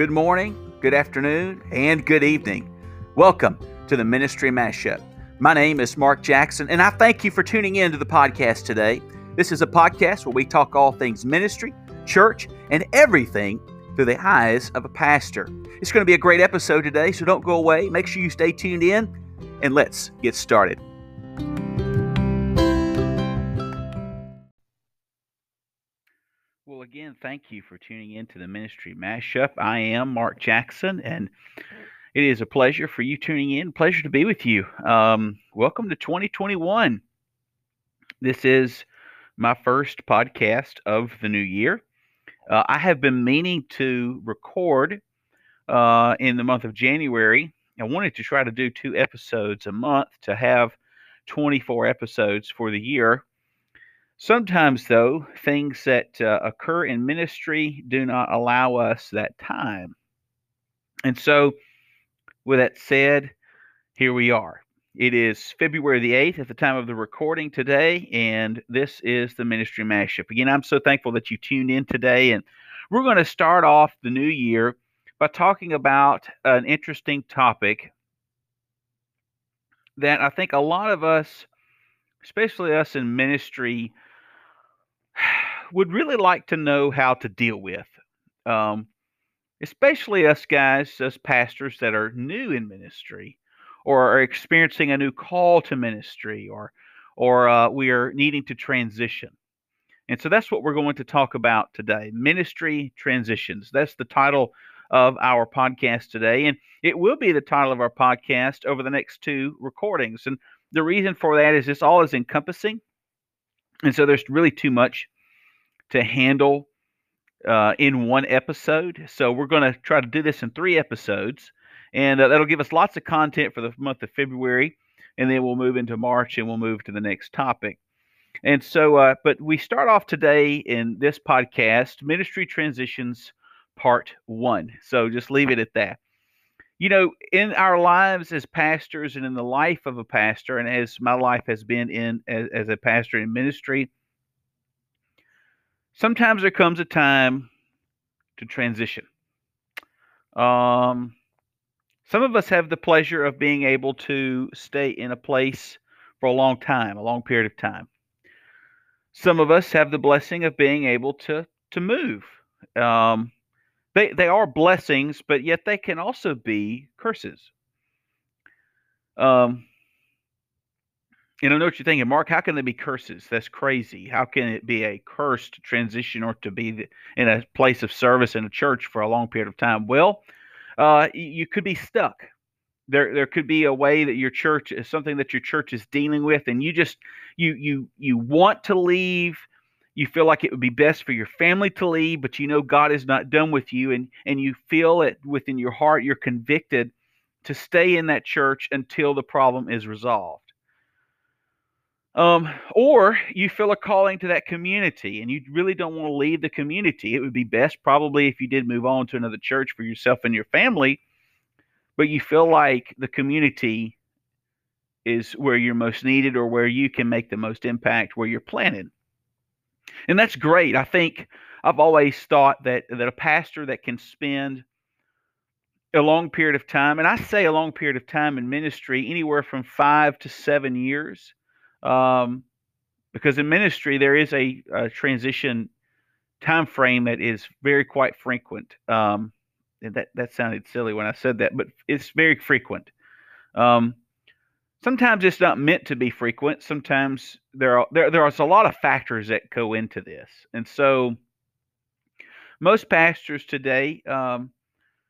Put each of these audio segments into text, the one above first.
good morning, good afternoon, and good evening. Welcome to the Ministry Mashup. My name is Mark Jackson, and I thank you for tuning in to the podcast today. This is a podcast where we talk all things ministry, church, and everything through the eyes of a pastor. It's going to be a great episode today, so don't go away. Make sure you stay tuned in, and let's get started. Well, again, thank you for tuning in to the Ministry Mashup. I am Mark Jackson, and it is a pleasure for you tuning in. Pleasure to be with you. Um, welcome to 2021. This is my first podcast of the new year. Uh, I have been meaning to record uh, in the month of January. I wanted to try to do two episodes a month to have 24 episodes for the year. Sometimes, though, things that uh, occur in ministry do not allow us that time. And so, with that said, here we are. It is February the 8th at the time of the recording today, and this is the Ministry Mashup. Again, I'm so thankful that you tuned in today, and we're going to start off the new year by talking about an interesting topic that I think a lot of us, especially us in ministry, would really like to know how to deal with. Um, especially us guys, us pastors that are new in ministry or are experiencing a new call to ministry or or uh, we are needing to transition. And so that's what we're going to talk about today ministry transitions. That's the title of our podcast today. And it will be the title of our podcast over the next two recordings. And the reason for that is this all is encompassing. And so there's really too much to handle uh, in one episode. So we're going to try to do this in three episodes, and uh, that'll give us lots of content for the month of February, and then we'll move into March and we'll move to the next topic. And so, uh, but we start off today in this podcast, Ministry Transitions Part One. So just leave it at that. You know, in our lives as pastors and in the life of a pastor, and as my life has been in as, as a pastor in ministry, sometimes there comes a time to transition. Um, some of us have the pleasure of being able to stay in a place for a long time, a long period of time. Some of us have the blessing of being able to to move. Um, they they are blessings, but yet they can also be curses. Um, and I know what you're thinking, Mark. How can they be curses? That's crazy. How can it be a curse to transition or to be in a place of service in a church for a long period of time? Well, uh, you could be stuck. There, there could be a way that your church is something that your church is dealing with, and you just you you you want to leave. You feel like it would be best for your family to leave, but you know God is not done with you, and and you feel it within your heart. You're convicted to stay in that church until the problem is resolved. Um, or you feel a calling to that community and you really don't want to leave the community. It would be best probably if you did move on to another church for yourself and your family, but you feel like the community is where you're most needed or where you can make the most impact, where you're planted. And that's great. I think I've always thought that that a pastor that can spend a long period of time, and I say a long period of time in ministry, anywhere from five to seven years, um, because in ministry there is a, a, transition time frame that is very quite frequent. Um, that that sounded silly when I said that, but it's very frequent. Um, sometimes it's not meant to be frequent. Sometimes there are there there are a lot of factors that go into this, and so most pastors today um,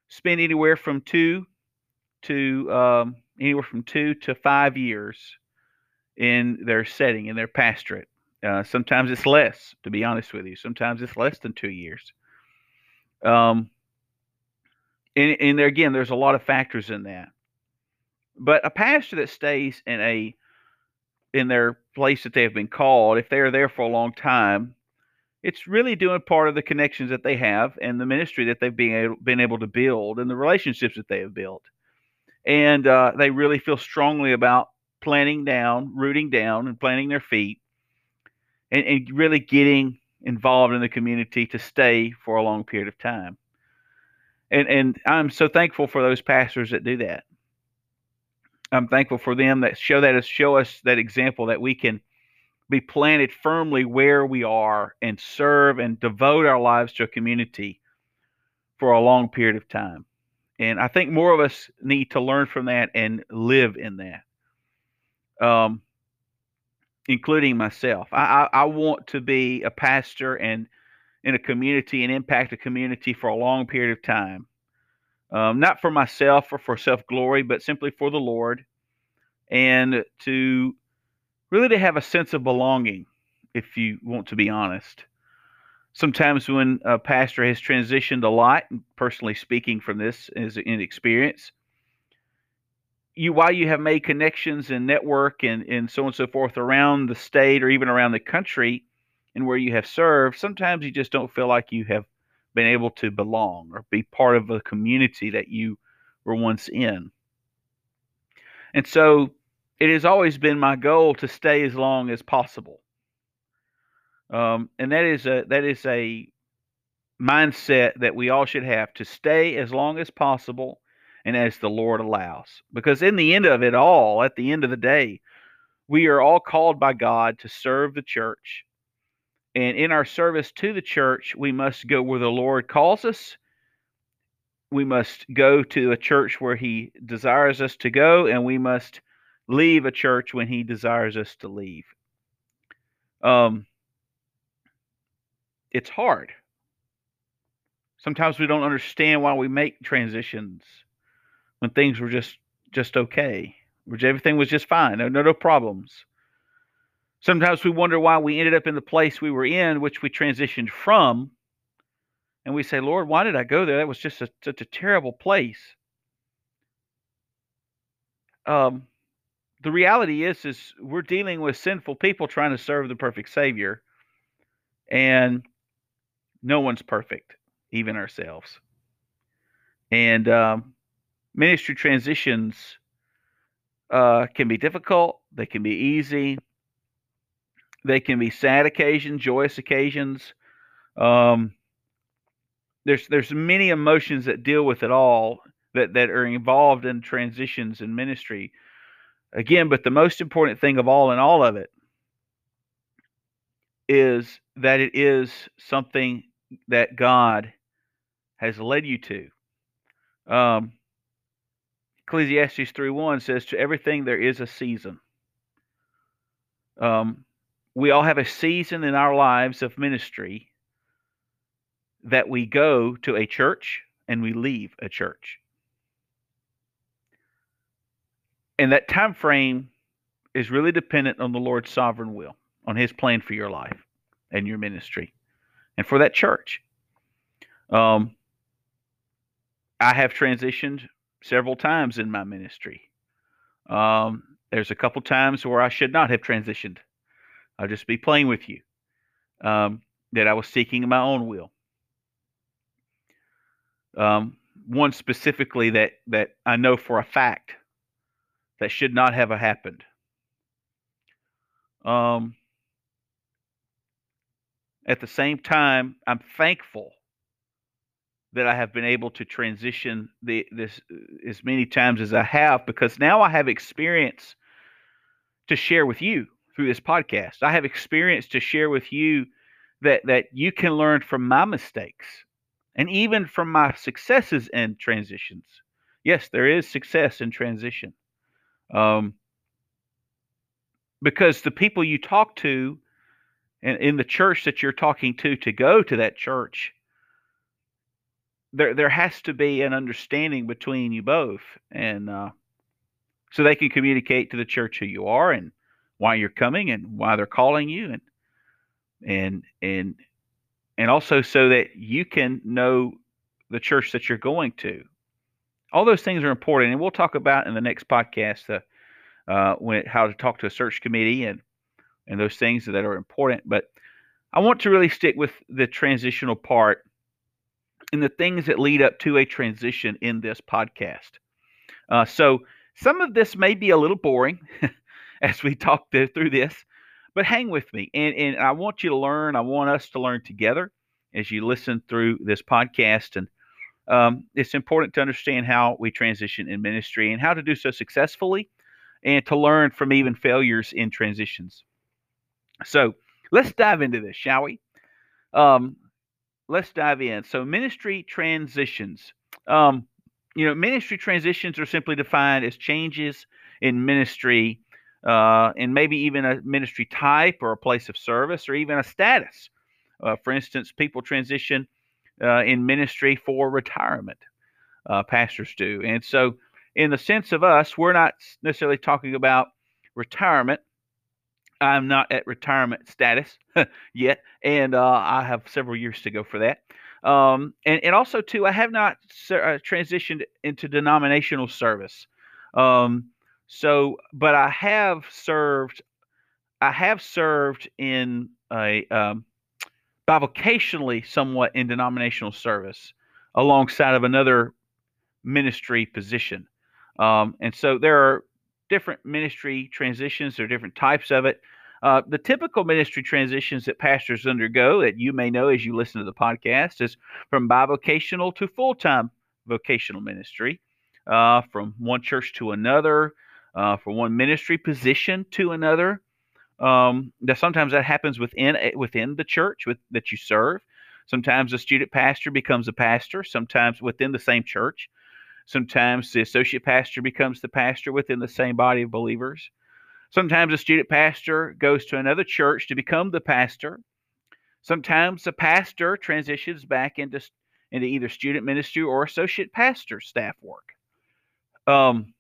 spend anywhere from two to um, anywhere from two to five years in their setting, in their pastorate. Uh, sometimes it's less, to be honest with you. Sometimes it's less than two years. Um, and, and again, there's a lot of factors in that. But a pastor that stays in a in their place that they have been called, if they're there for a long time, it's really doing part of the connections that they have and the ministry that they've been able, been able to build and the relationships that they have built. And uh, they really feel strongly about planting down, rooting down, and planting their feet, and, and really getting involved in the community to stay for a long period of time. and and I'm so thankful for those pastors that do that. I'm thankful for them that show that show us that example that we can be planted firmly where we are and serve and devote our lives to a community for a long period of time. And I think more of us need to learn from that and live in that. Um, including myself. I, I, I want to be a pastor and in a community and impact a community for a long period of time. Um, not for myself or for self glory, but simply for the Lord, and to really to have a sense of belonging, if you want to be honest. Sometimes when a pastor has transitioned a lot, personally speaking from this as an experience, you while you have made connections and network and, and so on and so forth around the state or even around the country and where you have served, sometimes you just don't feel like you have been able to belong or be part of a community that you were once in. And so it has always been my goal to stay as long as possible. Um, and that is a that is a mindset that we all should have to stay as long as possible and as the Lord allows. Because in the end of it all, at the end of the day, we are all called by God to serve the church. And in our service to the church, we must go where the Lord calls us. We must go to a church where He desires us to go, and we must leave a church when He desires us to leave. Um, it's hard. Sometimes we don't understand why we make transitions when things were just just okay, which everything was just fine, no, no, no problems. Sometimes we wonder why we ended up in the place we were in, which we transitioned from, and we say, Lord, why did I go there? That was just a, such a terrible place. Um, the reality is, is we're dealing with sinful people trying to serve the perfect Savior, and no one's perfect, even ourselves. And um, ministry transitions uh, can be difficult. They can be easy. They can be sad occasions, joyous occasions. Um, there's there's many emotions that deal with it all that that are involved in transitions in ministry. Again, but the most important thing of all in all of it is that it is something that God has led you to. Um, Ecclesiastes 3:1 says, To everything there is a season. Um, we all have a season in our lives of ministry that we go to a church and we leave a church. And that time frame is really dependent on the Lord's sovereign will, on his plan for your life and your ministry and for that church. Um, I have transitioned several times in my ministry. Um, there's a couple times where I should not have transitioned. I'll just be playing with you. Um, that I was seeking my own will. Um, one specifically that that I know for a fact that should not have happened. Um, at the same time, I'm thankful that I have been able to transition the this as many times as I have because now I have experience to share with you through this podcast. I have experience to share with you that that you can learn from my mistakes and even from my successes and transitions. Yes, there is success in transition. Um, because the people you talk to and in the church that you're talking to to go to that church there there has to be an understanding between you both, and uh, so they can communicate to the church who you are and why you're coming and why they're calling you, and and and and also so that you can know the church that you're going to. All those things are important, and we'll talk about in the next podcast uh, uh, when how to talk to a search committee and and those things that are important. But I want to really stick with the transitional part and the things that lead up to a transition in this podcast. Uh, so some of this may be a little boring as we talk through this, but hang with me. And, and I want you to learn. I want us to learn together as you listen through this podcast. And um, it's important to understand how we transition in ministry and how to do so successfully and to learn from even failures in transitions. So let's dive into this, shall we? Um, let's dive in. So, ministry transitions. Um, you know, ministry transitions are simply defined as changes in ministry uh, and maybe even a ministry type or a place of service or even a status. Uh, for instance, people transition uh, in ministry for retirement. Uh, pastors do. And so, in the sense of us, we're not necessarily talking about retirement. I'm not at retirement status yet, and uh, I have several years to go for that. Um, and, and also, too, I have not uh, transitioned into denominational service. Um, so, but I have served. I have served in a um, bivocationally, somewhat in denominational service, alongside of another ministry position. Um, and so there are different ministry transitions. There are different types of it. Uh, the typical ministry transitions that pastors undergo, that you may know as you listen to the podcast, is from bivocational to full time vocational ministry, uh, from one church to another, uh, from one ministry position to another. Um, that sometimes that happens within within the church with, that you serve. Sometimes a student pastor becomes a pastor. Sometimes within the same church. Sometimes the associate pastor becomes the pastor within the same body of believers. Sometimes a student pastor goes to another church to become the pastor. Sometimes a pastor transitions back into into either student ministry or associate pastor staff work. Um,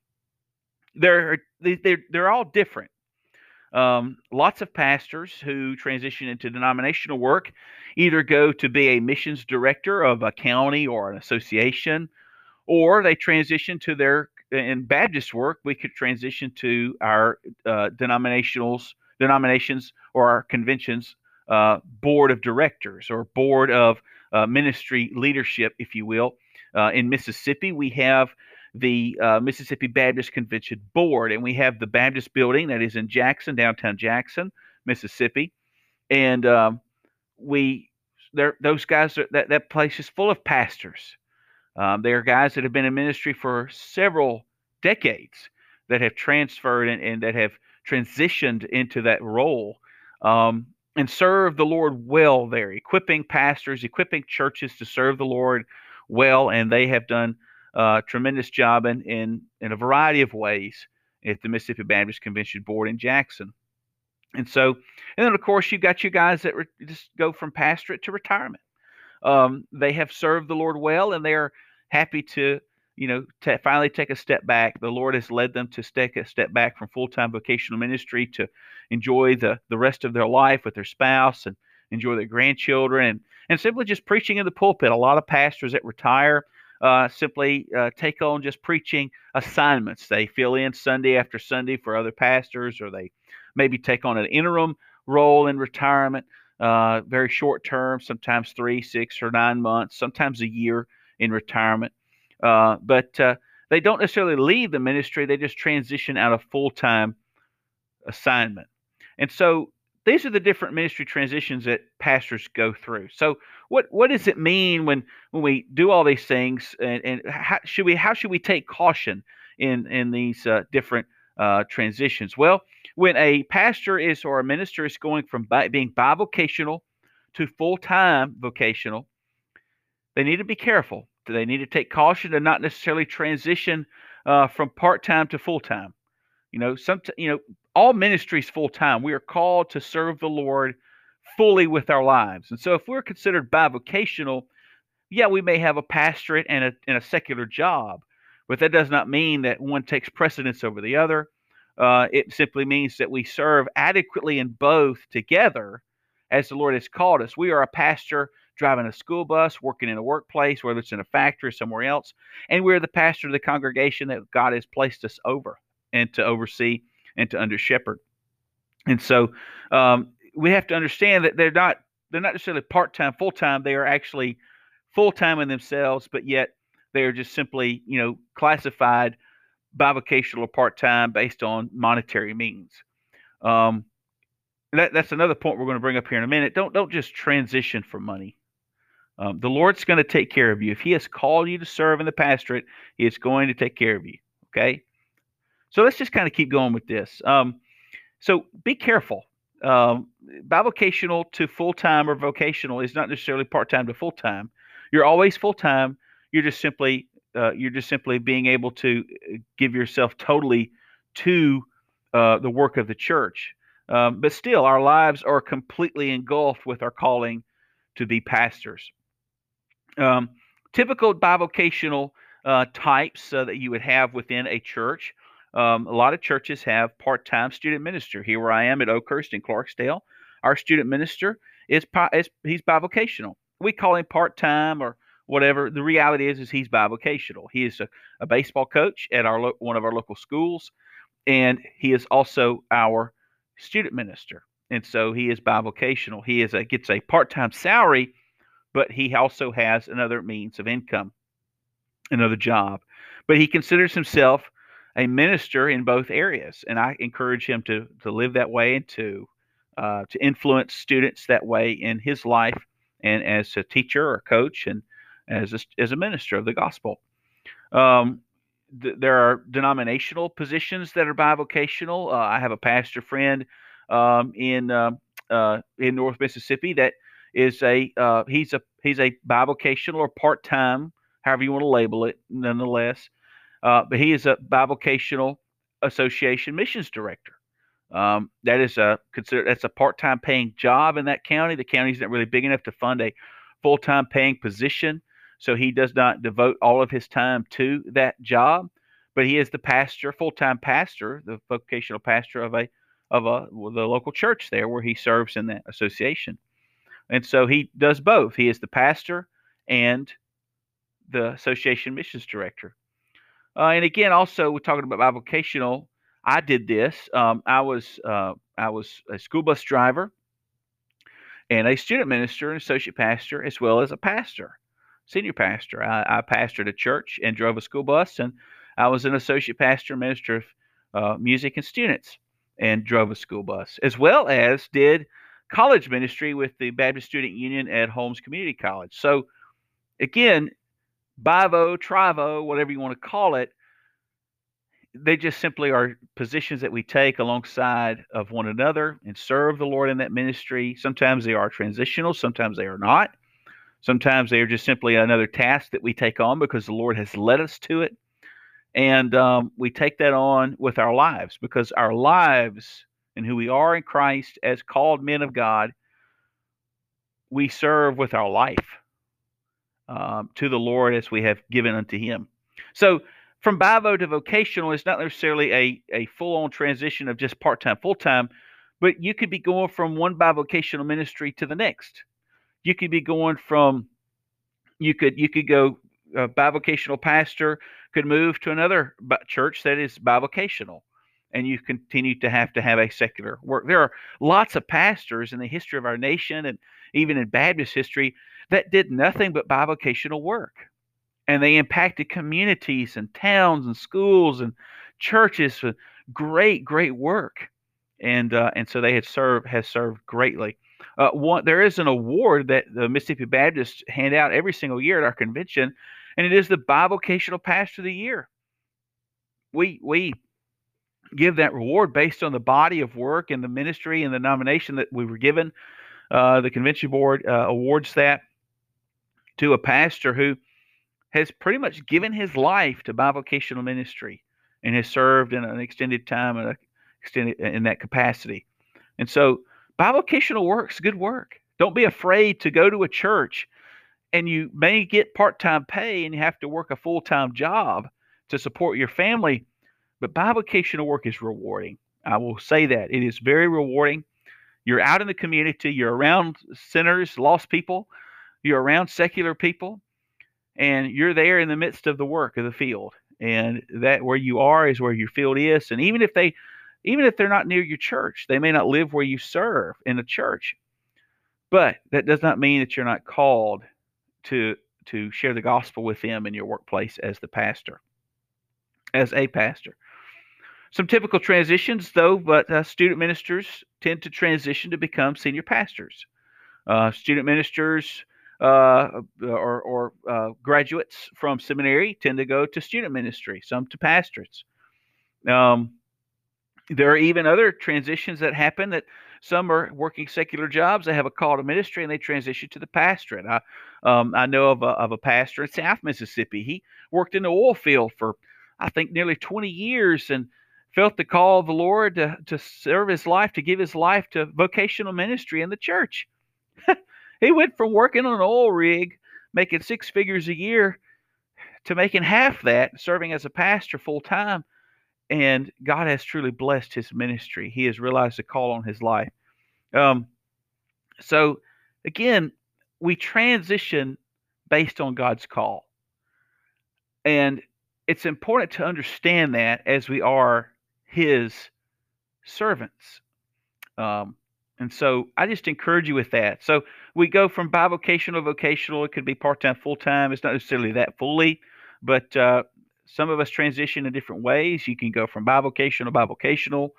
they're they're they're all different. Um, lots of pastors who transition into denominational work either go to be a missions director of a county or an association, or they transition to their in Baptist work. We could transition to our uh, denominationals denominations or our conventions uh, board of directors or board of uh, ministry leadership, if you will. Uh, in Mississippi, we have the uh, Mississippi Baptist Convention Board, and we have the Baptist Building that is in Jackson, downtown Jackson, Mississippi, and um, we there those guys are, that that place is full of pastors. Um, they are guys that have been in ministry for several decades that have transferred and, and that have transitioned into that role um, and serve the Lord well there, equipping pastors, equipping churches to serve the Lord well, and they have done uh, tremendous job in, in in a variety of ways at the Mississippi Baptist Convention Board in Jackson. And so, and then of course you've got you guys that re- just go from pastorate to retirement. Um, they have served the Lord well, and they're happy to, you know, to finally take a step back. The Lord has led them to take a step back from full-time vocational ministry to enjoy the the rest of their life with their spouse and enjoy their grandchildren and and simply just preaching in the pulpit. A lot of pastors that retire uh, simply uh, take on just preaching assignments. They fill in Sunday after Sunday for other pastors, or they maybe take on an interim role in retirement, uh, very short term, sometimes three, six, or nine months, sometimes a year in retirement. Uh, but uh, they don't necessarily leave the ministry, they just transition out of full time assignment. And so these are the different ministry transitions that pastors go through. So what what does it mean when when we do all these things and, and how should we how should we take caution in in these uh, different uh, transitions? Well, when a pastor is or a minister is going from bi- being bivocational to full time vocational, they need to be careful. They need to take caution to not necessarily transition uh, from part time to full time. You know, some you know all ministries full time. We are called to serve the Lord fully with our lives. And so if we're considered bivocational, yeah, we may have a pastorate and a, and a secular job, but that does not mean that one takes precedence over the other. Uh, it simply means that we serve adequately in both together as the Lord has called us. We are a pastor driving a school bus, working in a workplace, whether it's in a factory or somewhere else, and we're the pastor of the congregation that God has placed us over and to oversee and to under shepherd. And so um, we have to understand that they're not they're not necessarily part time, full time. They are actually full time in themselves, but yet they are just simply you know classified bivocational or part time based on monetary means. Um, that, that's another point we're going to bring up here in a minute. Don't don't just transition for money. Um, the Lord's going to take care of you. If He has called you to serve in the pastorate, He is going to take care of you. Okay. So let's just kind of keep going with this. Um, so be careful. Um, bivocational to full time or vocational is not necessarily part time to full time. You're always full time. You're just simply uh, you're just simply being able to uh, give yourself totally to uh, the work of the church. Um, but still, our lives are completely engulfed with our calling to be pastors. Um, typical bivocational uh, types uh, that you would have within a church. Um, a lot of churches have part-time student minister. Here, where I am at Oakhurst in Clarksdale, our student minister is, is he's bivocational. We call him part-time or whatever. The reality is, is he's bivocational. He is a, a baseball coach at our one of our local schools, and he is also our student minister. And so he is bivocational. He is a, gets a part-time salary but he also has another means of income, another job. But he considers himself a minister in both areas, and I encourage him to to live that way and to uh, to influence students that way in his life and as a teacher or coach and as a, as a minister of the gospel. Um, th- there are denominational positions that are bivocational. Uh, I have a pastor friend um, in uh, uh in North Mississippi that is a uh, he's a he's a bivocational or part time, however you want to label it, nonetheless. Uh, but he is a bivocational association missions director. Um, that is a consider that's a part time paying job in that county. The county is not really big enough to fund a full time paying position, so he does not devote all of his time to that job. But he is the pastor, full time pastor, the vocational pastor of a of a the local church there, where he serves in that association. And so he does both. He is the pastor and the association missions director. Uh, and again, also we're talking about bivocational. I did this. Um, I was uh, I was a school bus driver and a student minister and associate pastor, as well as a pastor, senior pastor. I, I pastored a church and drove a school bus, and I was an associate pastor, minister of uh, music and students, and drove a school bus, as well as did college ministry with the Baptist Student Union at Holmes Community College. So, again, bivo, trivo, whatever you want to call it, they just simply are positions that we take alongside of one another and serve the Lord in that ministry. Sometimes they are transitional, sometimes they are not. Sometimes they are just simply another task that we take on because the Lord has led us to it. And um, we take that on with our lives because our lives and who we are in Christ as called men of God, we serve with our life um, to the Lord as we have given unto Him. So, from bivo to vocational is not necessarily a, a full on transition of just part time, full time, but you could be going from one bivocational ministry to the next. You could be going from you could you could go a bivocational pastor could move to another church that is bivocational and you continue to have to have a secular work. There are lots of pastors in the history of our nation and even in Baptist history that did nothing but bivocational work. And they impacted communities and towns and schools and churches with great, great work. And uh, and so they had served has served greatly. Uh, one, there is an award that the Mississippi Baptists hand out every single year at our convention, and it is the Bivocational Pastor of the Year. We we give that reward based on the body of work and the ministry and the nomination that we were given. Uh, the convention board uh, awards that to a pastor who has pretty much given his life to bivocational ministry and has served in an extended time and extended in that capacity. And so, bivocational work is good work. Don't be afraid to go to a church, and you may get part-time pay and you have to work a full-time job to support your family but bivocational work is rewarding. I will say that. It is very rewarding. You're out in the community, you're around sinners, lost people, you're around secular people, and you're there in the midst of the work of the field. And that where you are is where your field is. And even if they even if they're not near your church, they may not live where you serve in the church. But that does not mean that you're not called to to share the gospel with them in your workplace as the pastor, as a pastor. Some typical transitions, though, but uh, student ministers tend to transition to become senior pastors. Uh, student ministers uh, or, or uh, graduates from seminary tend to go to student ministry, some to pastorates. Um, there are even other transitions that happen that some are working secular jobs. They have a call to ministry and they transition to the pastorate. I, um, I know of a, of a pastor in South Mississippi. He worked in the oil field for, I think, nearly 20 years and felt the call of the Lord to, to serve his life, to give his life to vocational ministry in the church. he went from working on an oil rig, making six figures a year, to making half that, serving as a pastor full time and God has truly blessed his ministry. He has realized the call on his life. Um, so, again, we transition based on God's call. And it's important to understand that as we are his servants. Um, and so I just encourage you with that. So we go from bivocational, vocational. It could be part time, full time. It's not necessarily that fully, but uh, some of us transition in different ways. You can go from bivocational to bivocational,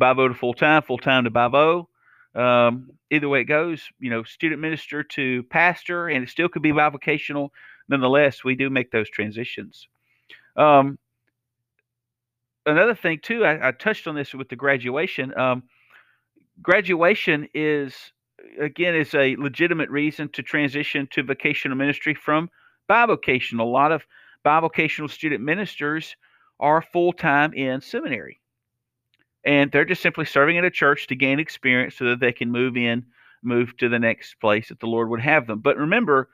bivo to full time, full time to bivo. Um, either way it goes, you know, student minister to pastor, and it still could be bivocational. Nonetheless, we do make those transitions. Um, another thing too, I, I, touched on this with the graduation. Um, graduation is again is a legitimate reason to transition to vocational ministry from bivocational. A lot of bivocational student ministers are full time in seminary. And they're just simply serving in a church to gain experience so that they can move in, move to the next place that the Lord would have them. But remember,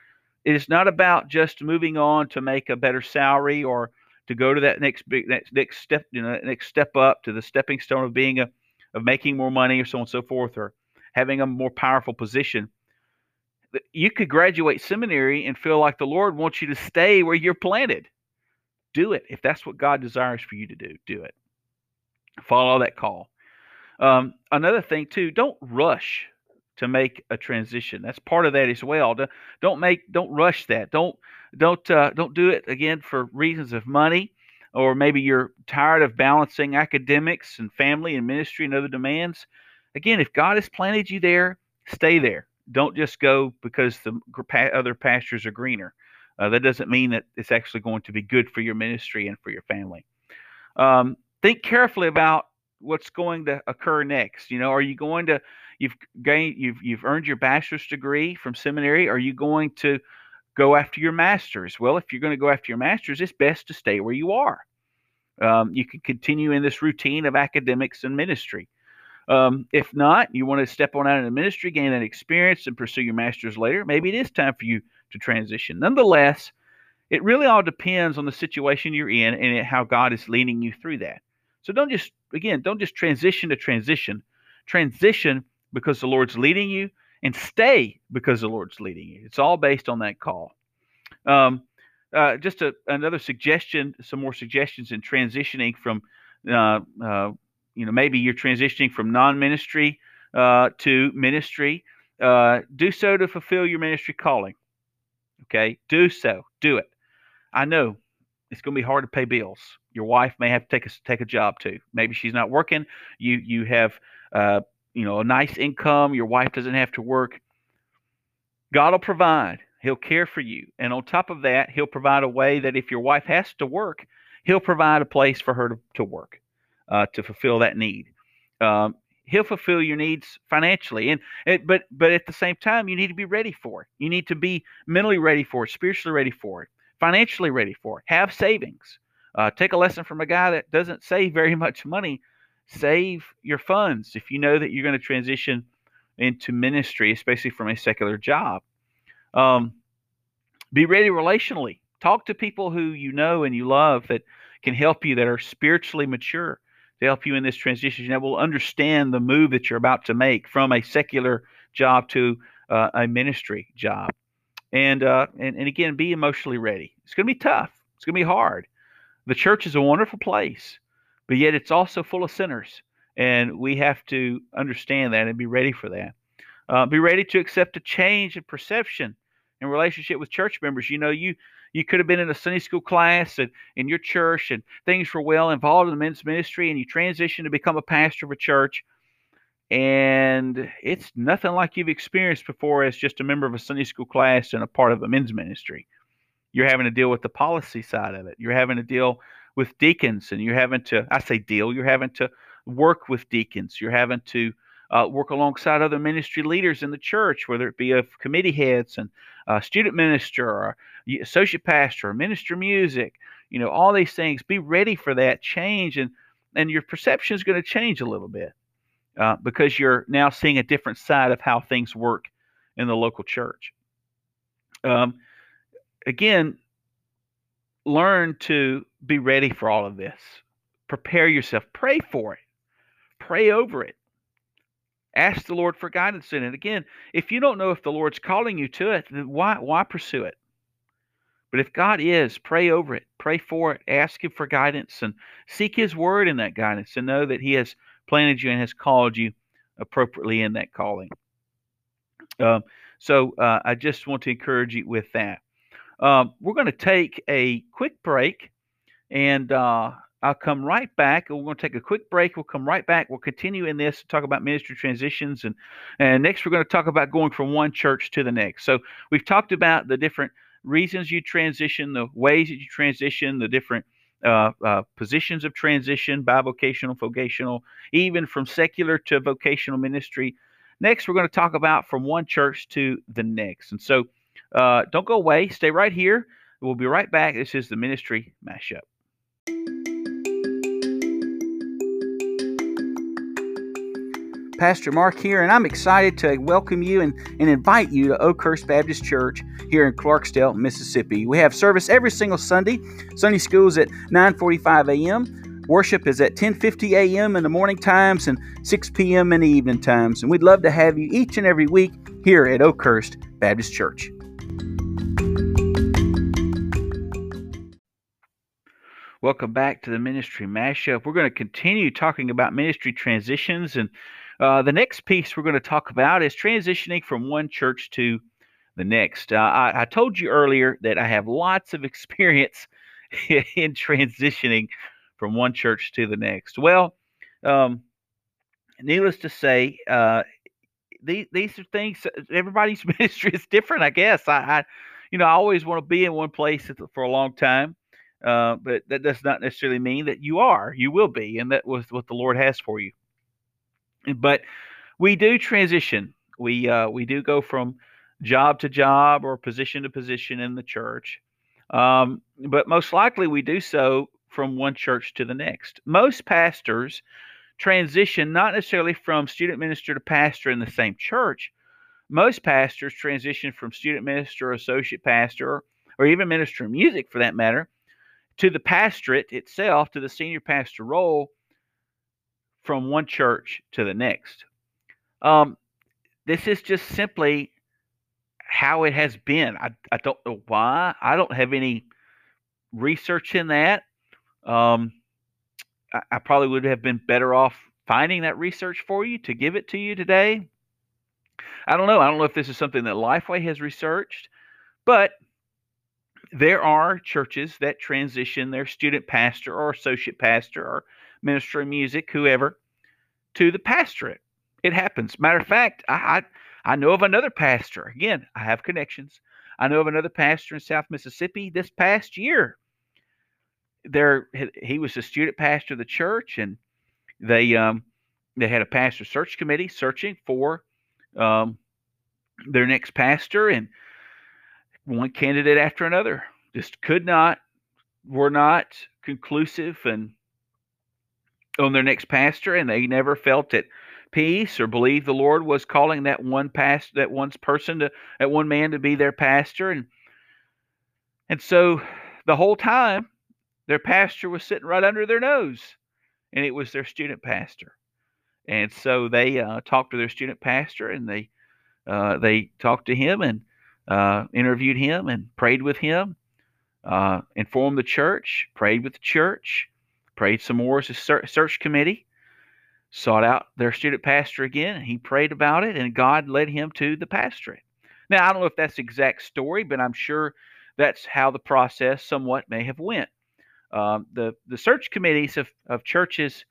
it is not about just moving on to make a better salary or to go to that next big next, next step, you know, next step up to the stepping stone of being a of making more money or so on and so forth, or having a more powerful position you could graduate seminary and feel like the Lord wants you to stay where you're planted. Do it. If that's what God desires for you to do, do it. Follow that call. Um, another thing, too, don't rush to make a transition. That's part of that as well. Don't make, don't rush that. Don't, don't, uh, don't do it again for reasons of money, or maybe you're tired of balancing academics and family and ministry and other demands. Again, if God has planted you there, stay there don't just go because the other pastures are greener. Uh, that doesn't mean that it's actually going to be good for your ministry and for your family. Um, think carefully about what's going to occur next. You know, are you going to you've gained you've you've earned your bachelor's degree from seminary? Are you going to go after your master's? Well, if you're going to go after your master's, it's best to stay where you are. Um, you can continue in this routine of academics and ministry. Um, if not, you want to step on out in the ministry, gain that experience, and pursue your master's later, maybe it is time for you to transition. Nonetheless, it really all depends on the situation you're in and how God is leading you through that. So don't just, again, don't just transition to transition. Transition because the Lord's leading you and stay because the Lord's leading you. It's all based on that call. Um, uh, just a, another suggestion, some more suggestions in transitioning from uh, uh, you know maybe you're transitioning from non-ministry uh, to ministry uh, do so to fulfill your ministry calling okay? Do so do it. I know it's going to be hard to pay bills. Your wife may have to take a take a job too. Maybe she's not working. You you have uh, you know a nice income your wife doesn't have to work god will provide he'll care for you and on top of that he'll provide a way that if your wife has to work he'll provide a place for her to, to work uh, to fulfill that need. Um, he'll fulfill your needs financially, and it, but but at the same time, you need to be ready for it. You need to be mentally ready for it, spiritually ready for it, financially ready for it. Have savings. Uh, take a lesson from a guy that doesn't save very much money. Save your funds if you know that you're going to transition into ministry, especially from a secular job. Um, be ready relationally. Talk to people who you know and you love that can help you that are spiritually mature to help you in this transition that will understand the move that you're about to make from a secular job to uh, a ministry job. And, uh, and, and again, be emotionally ready. It's going to be tough. It's going to be hard. The church is a wonderful place, but yet it's also full of sinners. And we have to understand that and be ready for that. Uh, be ready to accept a change in perception in relationship with church members. You know, you you could have been in a Sunday school class and in your church and things were well involved in the men's ministry and you transitioned to become a pastor of a church and it's nothing like you've experienced before as just a member of a Sunday school class and a part of a men's ministry. You're having to deal with the policy side of it. You're having to deal with deacons, and you're having to, I say deal, you're having to work with deacons. You're having to uh, work alongside other ministry leaders in the church, whether it be of committee heads and uh, student minister or associate pastor or minister music, you know, all these things. Be ready for that change, and and your perception is going to change a little bit uh, because you're now seeing a different side of how things work in the local church. Um, again, learn to be ready for all of this. Prepare yourself. Pray for it. Pray over it. Ask the Lord for guidance in it. Again, if you don't know if the Lord's calling you to it, then why why pursue it? But if God is, pray over it, pray for it, ask Him for guidance, and seek His word in that guidance, and know that He has planted you and has called you appropriately in that calling. Um, so uh, I just want to encourage you with that. Um, we're going to take a quick break, and uh, I'll come right back. We're going to take a quick break. We'll come right back. We'll continue in this to talk about ministry transitions, and and next we're going to talk about going from one church to the next. So we've talked about the different reasons you transition, the ways that you transition, the different uh, uh, positions of transition, bivocational, vocational, even from secular to vocational ministry. Next, we're going to talk about from one church to the next. And so uh, don't go away. Stay right here. We'll be right back. This is the ministry mashup. Pastor Mark here, and I'm excited to welcome you and, and invite you to Oakhurst Baptist Church here in Clarksdale, Mississippi. We have service every single Sunday. Sunday school is at 9:45 a.m. Worship is at 10:50 a.m. in the morning times and 6 p.m. in the evening times. And we'd love to have you each and every week here at Oakhurst Baptist Church. Welcome back to the ministry mashup. We're going to continue talking about ministry transitions and uh, the next piece we're going to talk about is transitioning from one church to the next. Uh, I, I, told you earlier that I have lots of experience in transitioning from one church to the next. Well, um, needless to say, uh, these these are things. Everybody's ministry is different, I guess. I, I you know, I always want to be in one place for a long time. Uh, but that does not necessarily mean that you are. You will be, and that was what the Lord has for you. But we do transition. We uh, we do go from job to job or position to position in the church. Um, but most likely we do so from one church to the next. Most pastors transition not necessarily from student minister to pastor in the same church. Most pastors transition from student minister, associate pastor, or even minister of music for that matter, to the pastorate itself, to the senior pastor role from one church to the next. Um, this is just simply how it has been. I, I don't know why. I don't have any research in that. Um, I, I probably would have been better off finding that research for you to give it to you today. I don't know. I don't know if this is something that Lifeway has researched, but there are churches that transition their student pastor or associate pastor or minister of music, whoever, to the pastorate. It happens. Matter of fact, I, I, I know of another pastor. Again, I have connections. I know of another pastor in South Mississippi this past year. There, he was a student pastor of the church, and they um, they had a pastor search committee searching for um, their next pastor, and one candidate after another. Just could not, were not conclusive, and on their next pastor, and they never felt at peace or believed the Lord was calling that one past that one person to that one man to be their pastor, and and so the whole time their pastor was sitting right under their nose, and it was their student pastor, and so they uh, talked to their student pastor, and they uh, they talked to him and uh, interviewed him and prayed with him, uh, informed the church, prayed with the church prayed some more as a search committee, sought out their student pastor again, and he prayed about it, and God led him to the pastorate. Now, I don't know if that's the exact story, but I'm sure that's how the process somewhat may have went. Um, the the search committees of, of churches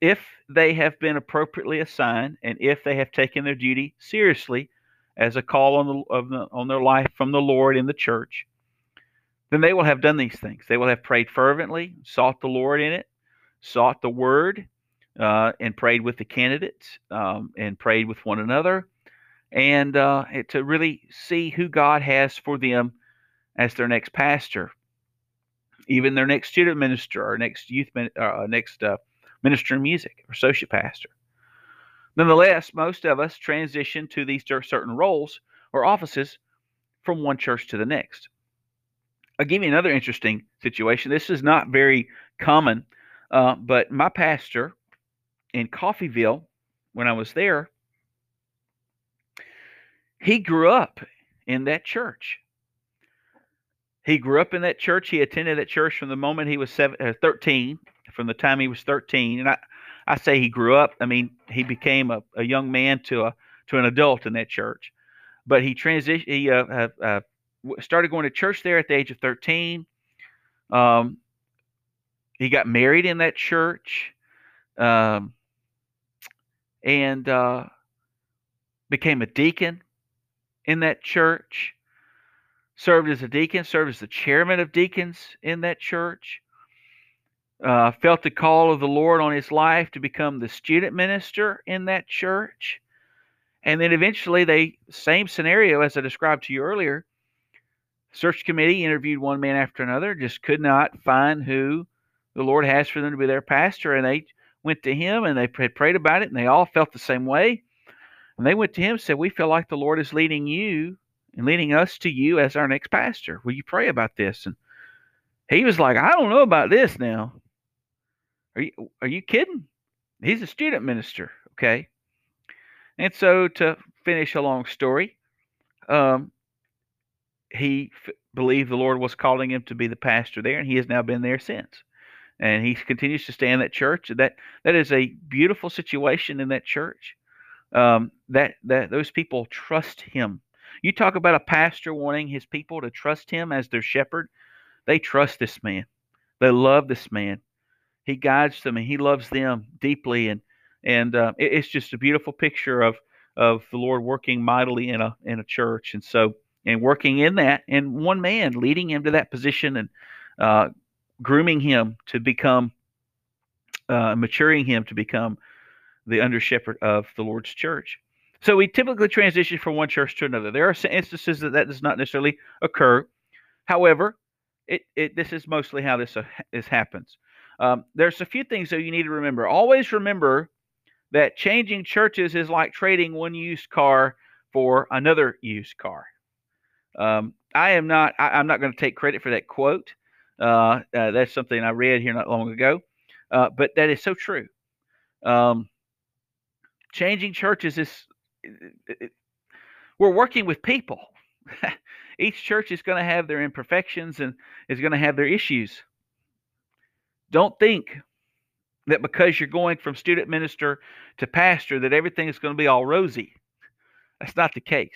if they have been appropriately assigned and if they have taken their duty seriously as a call on the, the, on their life from the Lord in the church, then they will have done these things. They will have prayed fervently, sought the Lord in it, sought the word, uh, and prayed with the candidates um, and prayed with one another, and uh, to really see who God has for them as their next pastor, even their next student minister or next youth uh, next uh, minister in music or associate pastor. Nonetheless, most of us transition to these certain roles or offices from one church to the next. I'll give you another interesting situation. This is not very common, uh, but my pastor in Coffeyville, when I was there, he grew up in that church. He grew up in that church. He attended that church from the moment he was seven, uh, 13, from the time he was 13. And I, I say he grew up. I mean, he became a, a young man to a to an adult in that church. But he transitioned. He uh, uh, started going to church there at the age of 13. Um, he got married in that church um, and uh, became a deacon in that church. Served as a deacon, served as the chairman of deacons in that church. Uh, felt the call of the Lord on his life to become the student minister in that church. And then eventually, they same scenario as I described to you earlier. Search committee interviewed one man after another, just could not find who the Lord has for them to be their pastor. And they went to him and they had prayed about it, and they all felt the same way. And they went to him and said, We feel like the Lord is leading you and leading us to you as our next pastor. Will you pray about this? And he was like, I don't know about this now. Are you are you kidding? He's a student minister, okay? And so to finish a long story, um, he f- believed the Lord was calling him to be the pastor there, and he has now been there since. And he continues to stay in that church. That that is a beautiful situation in that church. Um, that that those people trust him. You talk about a pastor wanting his people to trust him as their shepherd. They trust this man. They love this man. He guides them and he loves them deeply. And and uh, it, it's just a beautiful picture of of the Lord working mightily in a in a church. And so and working in that, and one man leading him to that position and uh, grooming him to become, uh, maturing him to become the under shepherd of the Lord's church. So we typically transition from one church to another. There are instances that that does not necessarily occur. However, it, it this is mostly how this uh, this happens. Um, there's a few things that you need to remember. Always remember that changing churches is like trading one used car for another used car. Um, I am not. I, am not going to take credit for that quote. Uh, uh, that's something I read here not long ago, uh, but that is so true. Um, changing churches is. It, it, we're working with people. Each church is going to have their imperfections and is going to have their issues. Don't think that because you're going from student minister to pastor that everything is going to be all rosy. That's not the case.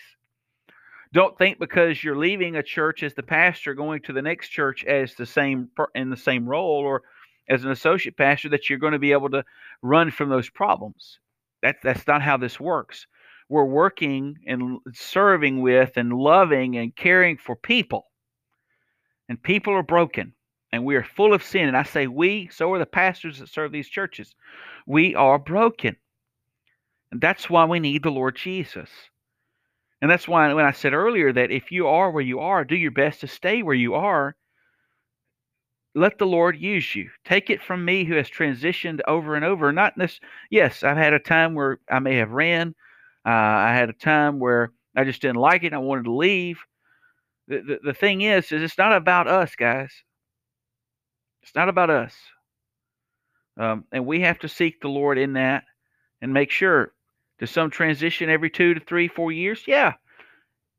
Don't think because you're leaving a church as the pastor going to the next church as the same in the same role or as an associate pastor that you're going to be able to run from those problems. That that's not how this works. We're working and serving with and loving and caring for people. And people are broken and we are full of sin. And I say we, so are the pastors that serve these churches. We are broken. And that's why we need the Lord Jesus. And that's why when I said earlier that if you are where you are, do your best to stay where you are. Let the Lord use you. Take it from me who has transitioned over and over. Not this. Yes, I've had a time where I may have ran. Uh, I had a time where I just didn't like it. I wanted to leave. The, the, the thing is, is it's not about us, guys. It's not about us. Um, and we have to seek the Lord in that and make sure does some transition every two to three, four years? Yeah.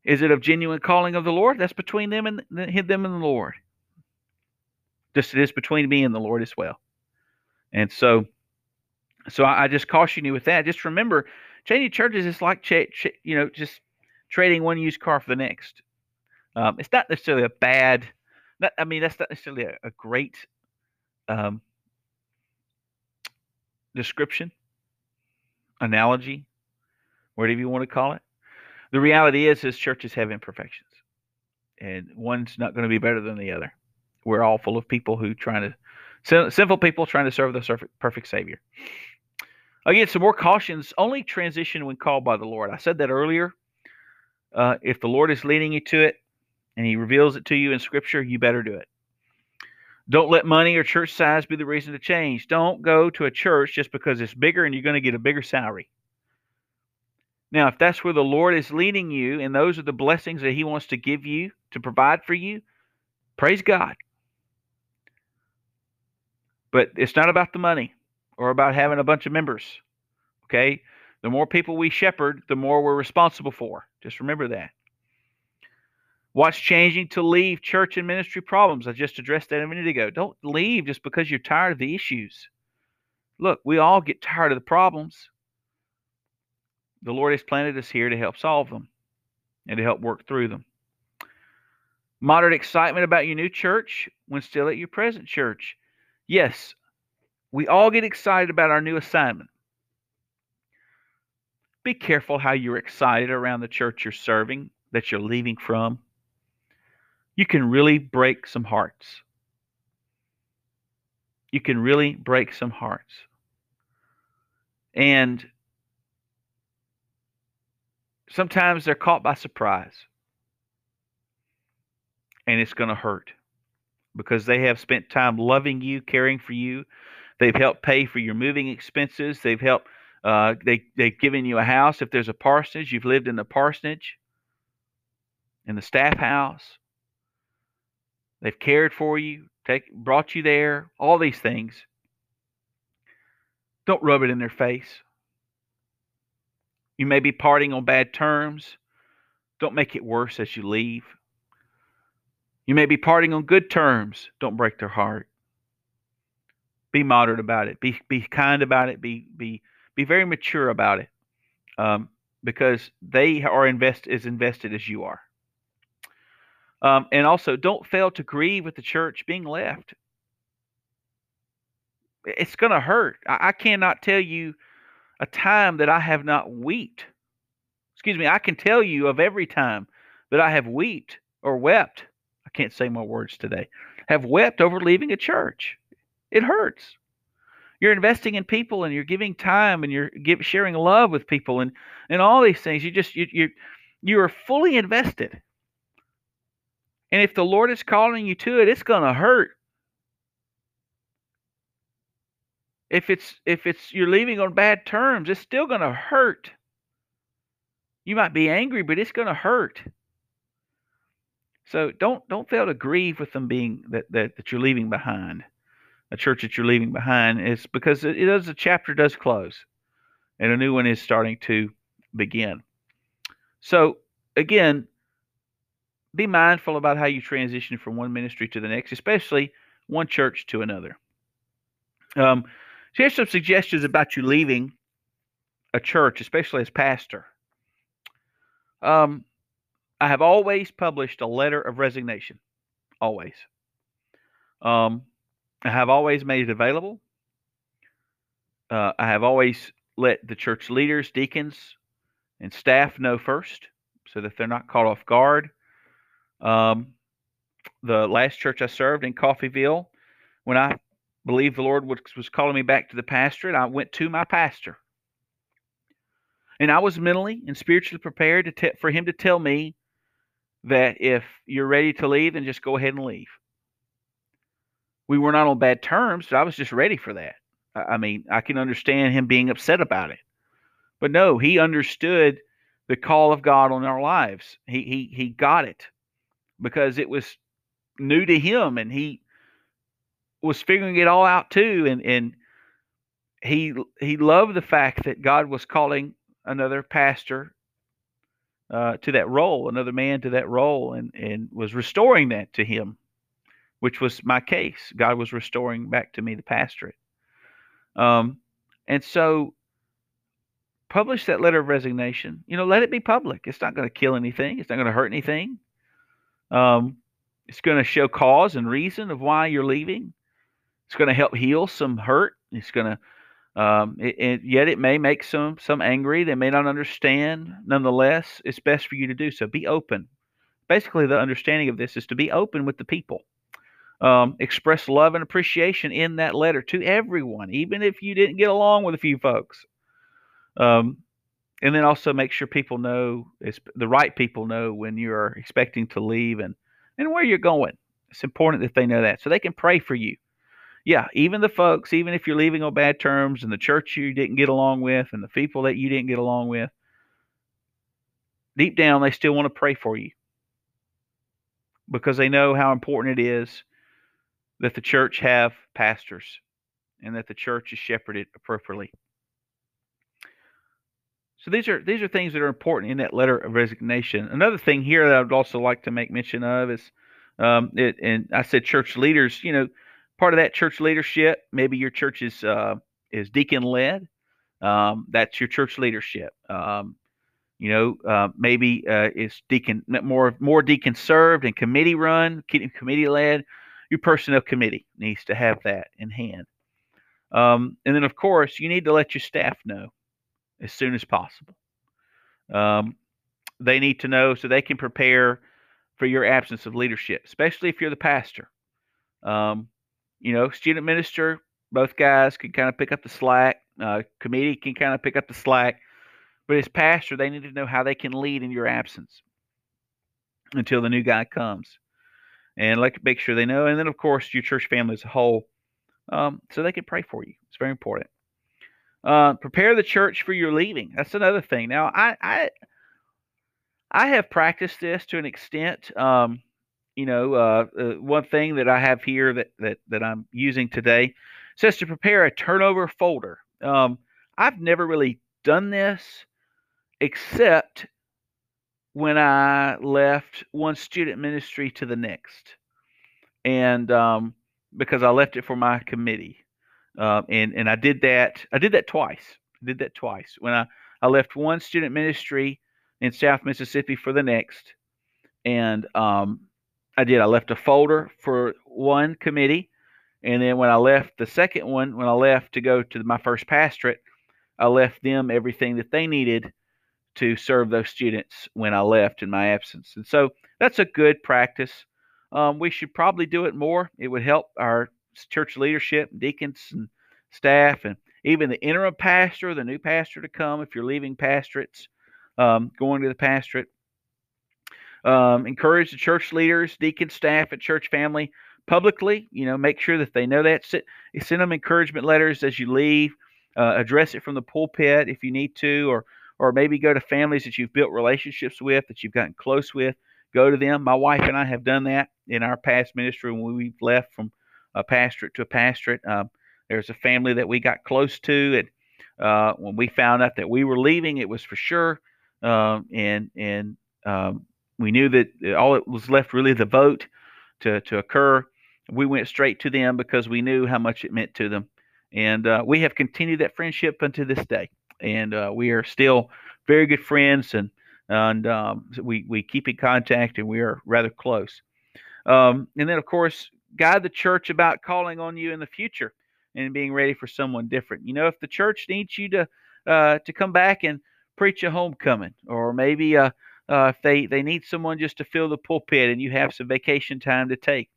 Is it a genuine calling of the Lord? That's between them and them and the Lord. Just it is between me and the Lord as well. And so, so I, just caution you with that. Just remember, changing churches is like you know just trading one used car for the next. Um, it's not necessarily a bad. Not, I mean, that's not necessarily a, a great um, description, analogy, whatever you want to call it. The reality is, is churches have imperfections, and one's not going to be better than the other. We're all full of people who trying to sinful people trying to serve the perfect Savior. Again, some more cautions. Only transition when called by the Lord. I said that earlier. Uh, if the Lord is leading you to it and He reveals it to you in Scripture, you better do it. Don't let money or church size be the reason to change. Don't go to a church just because it's bigger and you're going to get a bigger salary. Now, if that's where the Lord is leading you and those are the blessings that He wants to give you to provide for you, praise God. But it's not about the money or about having a bunch of members. Okay? The more people we shepherd, the more we're responsible for. Just remember that. What's changing to leave church and ministry problems? I just addressed that a minute ago. Don't leave just because you're tired of the issues. Look, we all get tired of the problems. The Lord has planted us here to help solve them and to help work through them. Moderate excitement about your new church when still at your present church. Yes, we all get excited about our new assignment. Be careful how you're excited around the church you're serving that you're leaving from you can really break some hearts. You can really break some hearts. And sometimes they're caught by surprise. And it's going to hurt because they have spent time loving you, caring for you. They've helped pay for your moving expenses. They've helped, uh, they, they've given you a house. If there's a parsonage, you've lived in the parsonage, in the staff house. They've cared for you, take, brought you there, all these things. Don't rub it in their face. You may be parting on bad terms. Don't make it worse as you leave. You may be parting on good terms. Don't break their heart. Be moderate about it. Be be kind about it. Be be be very mature about it, um, because they are invest as invested as you are. Um, and also, don't fail to grieve with the church being left. It's going to hurt. I, I cannot tell you a time that I have not wept. Excuse me, I can tell you of every time that I have wept or wept. I can't say my words today. Have wept over leaving a church. It hurts. You're investing in people and you're giving time and you're give, sharing love with people and, and all these things. You just you you you are fully invested. And if the Lord is calling you to it, it's going to hurt. If it's if it's you're leaving on bad terms, it's still going to hurt. You might be angry, but it's going to hurt. So don't don't fail to grieve with them being that that, that you're leaving behind, a church that you're leaving behind. It's because it, it does the chapter does close, and a new one is starting to begin. So again, be mindful about how you transition from one ministry to the next, especially one church to another. Um, so here's some suggestions about you leaving a church, especially as pastor. Um, I have always published a letter of resignation. Always. Um, I have always made it available. Uh, I have always let the church leaders, deacons, and staff know first so that they're not caught off guard. Um, the last church I served in Coffeyville, when I believed the Lord was, was calling me back to the pastorate, I went to my pastor. And I was mentally and spiritually prepared to te- for him to tell me that if you're ready to leave, then just go ahead and leave. We were not on bad terms, but I was just ready for that. I mean, I can understand him being upset about it. But no, he understood the call of God on our lives. He he he got it because it was new to him and he was figuring it all out too and and he he loved the fact that God was calling another pastor uh, to that role, another man to that role, and and was restoring that to him, which was my case. God was restoring back to me the pastorate. Um, and so publish that letter of resignation. You know, let it be public. It's not going to kill anything. It's not going to hurt anything. Um, it's going to show cause and reason of why you're leaving. It's going to help heal some hurt. It's going to Um, it, it, yet it may make some some angry. They may not understand. Nonetheless, it's best for you to do so. Be open. Basically, the understanding of this is to be open with the people. Um, express love and appreciation in that letter to everyone, even if you didn't get along with a few folks. Um, and then also make sure people know the right people know when you're expecting to leave and and where you're going. It's important that they know that so they can pray for you. Yeah, even the folks, even if you're leaving on bad terms and the church you didn't get along with and the people that you didn't get along with, deep down they still want to pray for you because they know how important it is that the church have pastors and that the church is shepherded appropriately. So these are these are things that are important in that letter of resignation. Another thing here that I'd also like to make mention of is, um, it, and I said church leaders. You know, part of that church leadership, maybe your church is uh, is deacon led. Um, that's your church leadership. Um, you know, uh, maybe uh, it's deacon more more deacon served and committee run, committee led. Your personnel committee needs to have that in hand. Um, and then, of course, you need to let your staff know as soon as possible. Um, they need to know so they can prepare for your absence of leadership, especially if you're the pastor. Um, you know, student minister, both guys can kind of pick up the slack. Uh, committee can kind of pick up the slack. But as pastor, they need to know how they can lead in your absence until the new guy comes. And like make sure they know. And then, of course, your church family as a whole, um, so they can pray for you. It's very important. Uh, prepare the church for your leaving. That's another thing. Now, I I, I have practiced this to an extent. Um, you know, uh, uh, one thing that I have here that that that I'm using today says to prepare a turnover folder. Um, I've never really done this except when I left one student ministry to the next, and um, because I left it for my committee. Um, and and I did that. I did that twice. I did that twice when I I left one student ministry in South Mississippi for the next, and um, I did. I left a folder for one committee, and then when I left the second one, when I left to go to my first pastorate, I left them everything that they needed to serve those students when I left in my absence. And so that's a good practice. Um, we should probably do it more. It would help our church leadership, deacons and staff, and even the interim pastor, the new pastor to come if you're leaving pastorates, um, going to the pastorate. Um, encourage the church leaders, deacon staff, and church family publicly. You know, make sure that they know that. Send, send them encouragement letters as you leave. Uh, address it from the pulpit if you need to, or or maybe go to families that you've built relationships with, that you've gotten close with. Go to them. My wife and I have done that in our past ministry when we've left from a pastorate to a pastorate. Um, there's a family that we got close to, and uh, when we found out that we were leaving, it was for sure, um, and and um, we knew that all it was left really the vote to to occur. We went straight to them because we knew how much it meant to them, and uh, we have continued that friendship unto this day, and uh, we are still very good friends, and and um, we we keep in contact, and we are rather close. Um, and then, of course, guide the church about calling on you in the future and being ready for someone different. You know, if the church needs you to uh, to come back and preach a homecoming, or maybe uh, uh, if they they need someone just to fill the pulpit and you have some vacation time to take,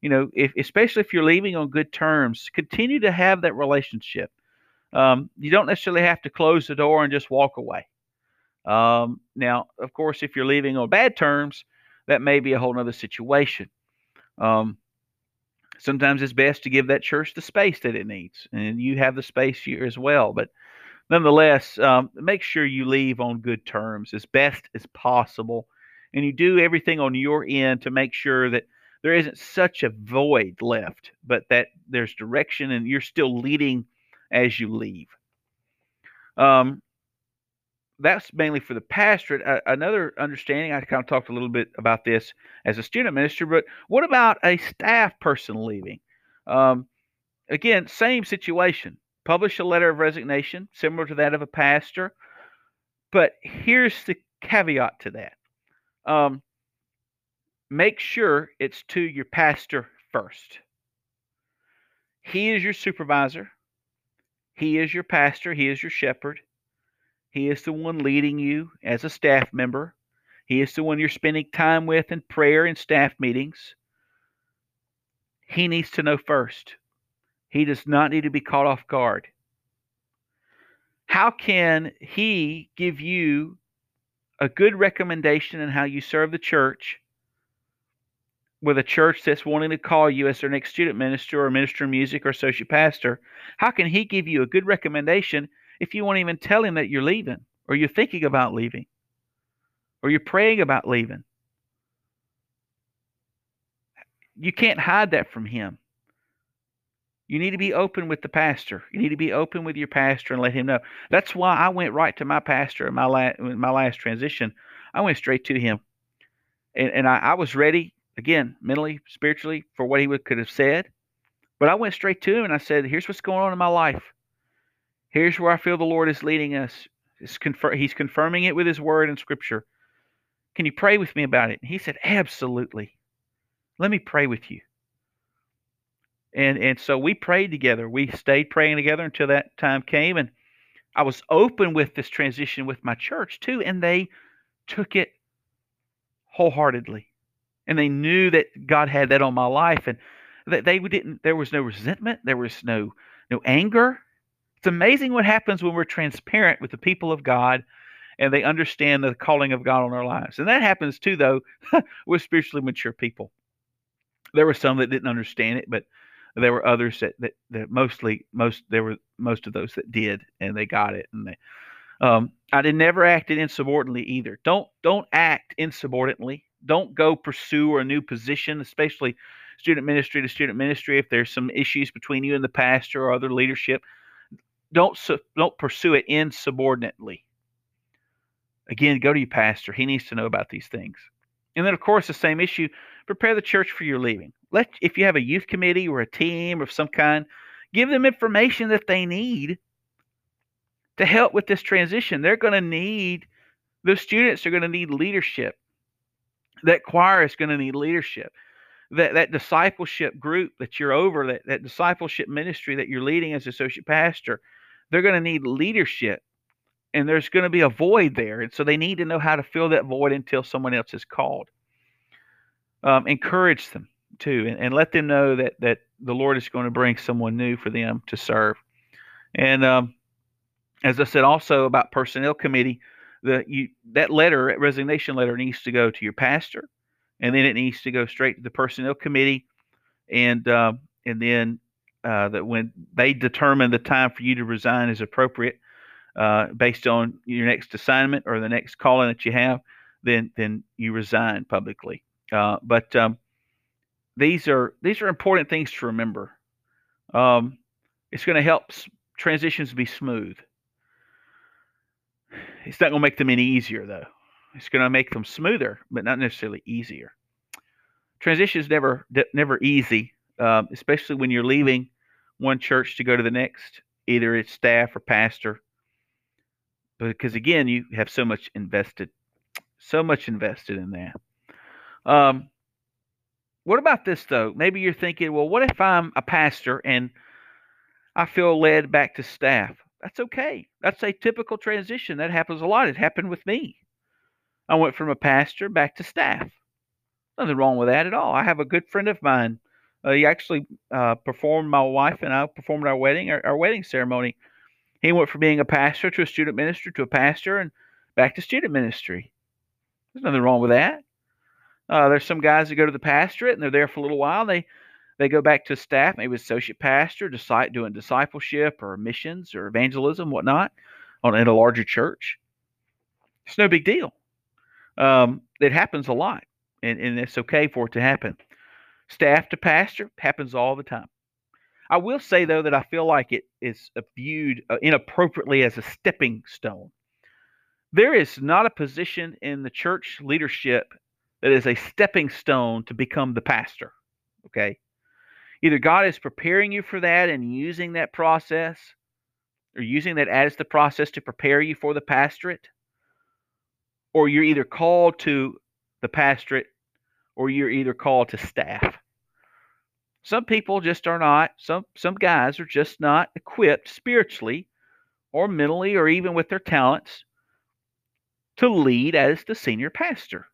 you know, if especially if you're leaving on good terms, continue to have that relationship. Um, you don't necessarily have to close the door and just walk away. Um, now, of course, if you're leaving on bad terms, that may be a whole other situation. Um, sometimes it's best to give that church the space that it needs, and you have the space here as well. But nonetheless, um, make sure you leave on good terms as best as possible, and you do everything on your end to make sure that there isn't such a void left, but that there's direction and you're still leading as you leave. Um, that's mainly for the pastorate. Uh, another understanding, I kind of talked a little bit about this as a student minister, but what about a staff person leaving? Um, again, same situation. Publish a letter of resignation, similar to that of a pastor. But here's the caveat to that um, make sure it's to your pastor first. He is your supervisor, He is your pastor, He is your shepherd. He is the one leading you as a staff member. He is the one you're spending time with in prayer and staff meetings. He needs to know first. He does not need to be caught off guard. How can he give you a good recommendation in how you serve the church with a church that's wanting to call you as their next student minister or minister of music or associate pastor? How can he give you a good recommendation if you won't even tell him that you're leaving or you're thinking about leaving or you're praying about leaving. You can't hide that from him. You need to be open with the pastor. You need to be open with your pastor and let him know. That's why I went right to my pastor in my last, my last transition. I went straight to him. And, and I, I was ready, again, mentally, spiritually, for what he would, could have said. But I went straight to him and I said, Here's what's going on in my life. Here's where I feel the Lord is leading us. Confir- he's confirming it with His Word and Scripture. Can you pray with me about it? And he said, Absolutely. Let me pray with you. And and so we prayed together. We stayed praying together until that time came. And I was open with this transition with my church too, and they took it wholeheartedly. And they knew that God had that on my life, and that they didn't. There was no resentment. There was no no anger. It's amazing what happens when we're transparent with the people of God and they understand the calling of God on our lives. And that happens too, though, with spiritually mature people. There were some that didn't understand it, but there were others that, that, that mostly most there were most of those that did and they got it and they um, I did never acted insubordinately either. Don't don't act insubordinately. Don't go pursue a new position, especially student ministry to student ministry. If there's some issues between you and the pastor or other leadership, don't don't pursue it insubordinately. Again, go to your pastor. He needs to know about these things. And then, of course, the same issue: prepare the church for your leaving. Let if you have a youth committee or a team of some kind, give them information that they need to help with this transition. They're going to need those students are going to need leadership. That choir is going to need leadership that that discipleship group that you're over that, that discipleship ministry that you're leading as associate pastor they're going to need leadership and there's going to be a void there and so they need to know how to fill that void until someone else is called. Um, encourage them too and, and, let them know that that the lord is going to bring someone new for them to serve. And um, as i said also about personnel committee the you that letter resignation letter needs to go to your pastor and then it needs to go straight to the personnel committee and uh, and then uh, that when they determine the time for you to resign is appropriate uh, based on your next assignment or the next calling that you have, then then you resign publicly. Uh, but um, these are these are important things to remember. Um, it's going to help transitions be smooth. It's not going to make them any easier though. It's going to make them smoother, but not necessarily easier. Transition is never never easy, um, especially when you're leaving one church to go to the next, either it's staff or pastor. Because again, you have so much invested, so much invested in that. Um, what about this though? Maybe you're thinking, well, what if I'm a pastor and I feel led back to staff? That's okay. That's a typical transition. That happens a lot. It happened with me. I went from a pastor back to staff. Nothing wrong with that at all. I have a good friend of mine uh, he actually uh, performed my wife and I performed our wedding, our, our, wedding ceremony. He went from being a pastor to a student minister to a pastor and back to student ministry. There's nothing wrong with that. Uh, there's some guys that go to the pastorate and they're there for a little while. They they go back to staff, maybe associate pastor, decide doing discipleship or missions or evangelism, whatnot, on in a larger church. It's no big deal. Um, it happens a lot, and, and it's okay for it to happen staff to pastor happens all the time. I will say though that I feel like it is viewed uh, inappropriately as a stepping stone. There is not a position in the church leadership that is a stepping stone to become the pastor. Okay? Either God is preparing you for that and using that process or using that as the process to prepare you for the pastorate, or you're either called to the pastorate or you're either called to staff. Some people just are not, some, some guys are just not equipped spiritually or mentally or even with their talents to lead as the senior pastor.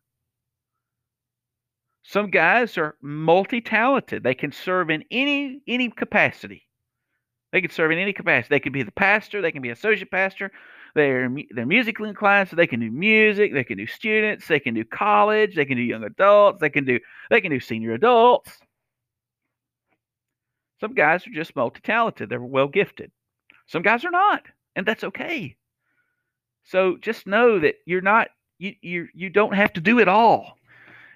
Some guys are multi-talented. They can serve in any any capacity. They can serve in any capacity. They can be the pastor. They can be associate pastor. They're they're musically inclined, so they can do music. They can do students. They can do college. They can do young adults. They can do they can do senior adults. Some guys are just multi-talented. They're well gifted. Some guys are not, and that's okay. So just know that you're not you you you don't have to do it all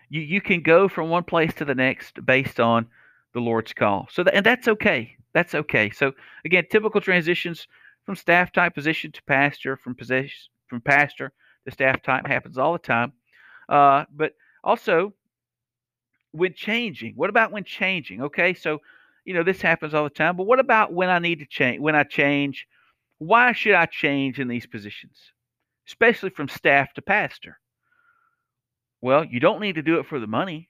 you you can go from one place to the next based on the Lord's call. So that, and that's okay. That's okay. So again, typical transitions from staff type position to pastor, from position from pastor to staff type happens all the time. Uh, but also when changing, what about when changing? Okay, so you know this happens all the time. But what about when I need to change? When I change, why should I change in these positions, especially from staff to pastor? Well, you don't need to do it for the money.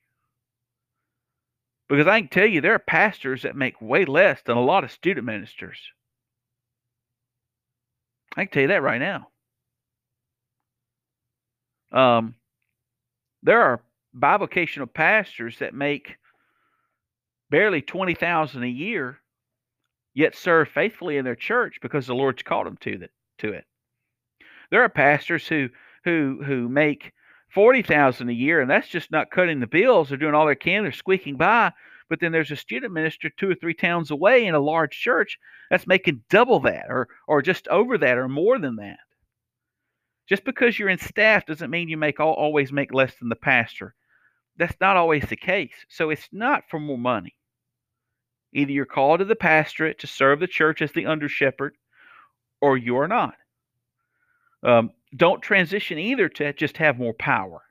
Because I can tell you, there are pastors that make way less than a lot of student ministers. I can tell you that right now. Um, there are bivocational pastors that make barely twenty thousand a year, yet serve faithfully in their church because the Lord's called them to that to it. There are pastors who who who make forty thousand a year, and that's just not cutting the bills. They're doing all they can. They're squeaking by. But then there's a student minister two or three towns away in a large church that's making double that, or or just over that, or more than that. Just because you're in staff doesn't mean you make all, always make less than the pastor. That's not always the case. So it's not for more money. Either you're called to the pastorate to serve the church as the under shepherd, or you are not. Um, don't transition either to just have more power.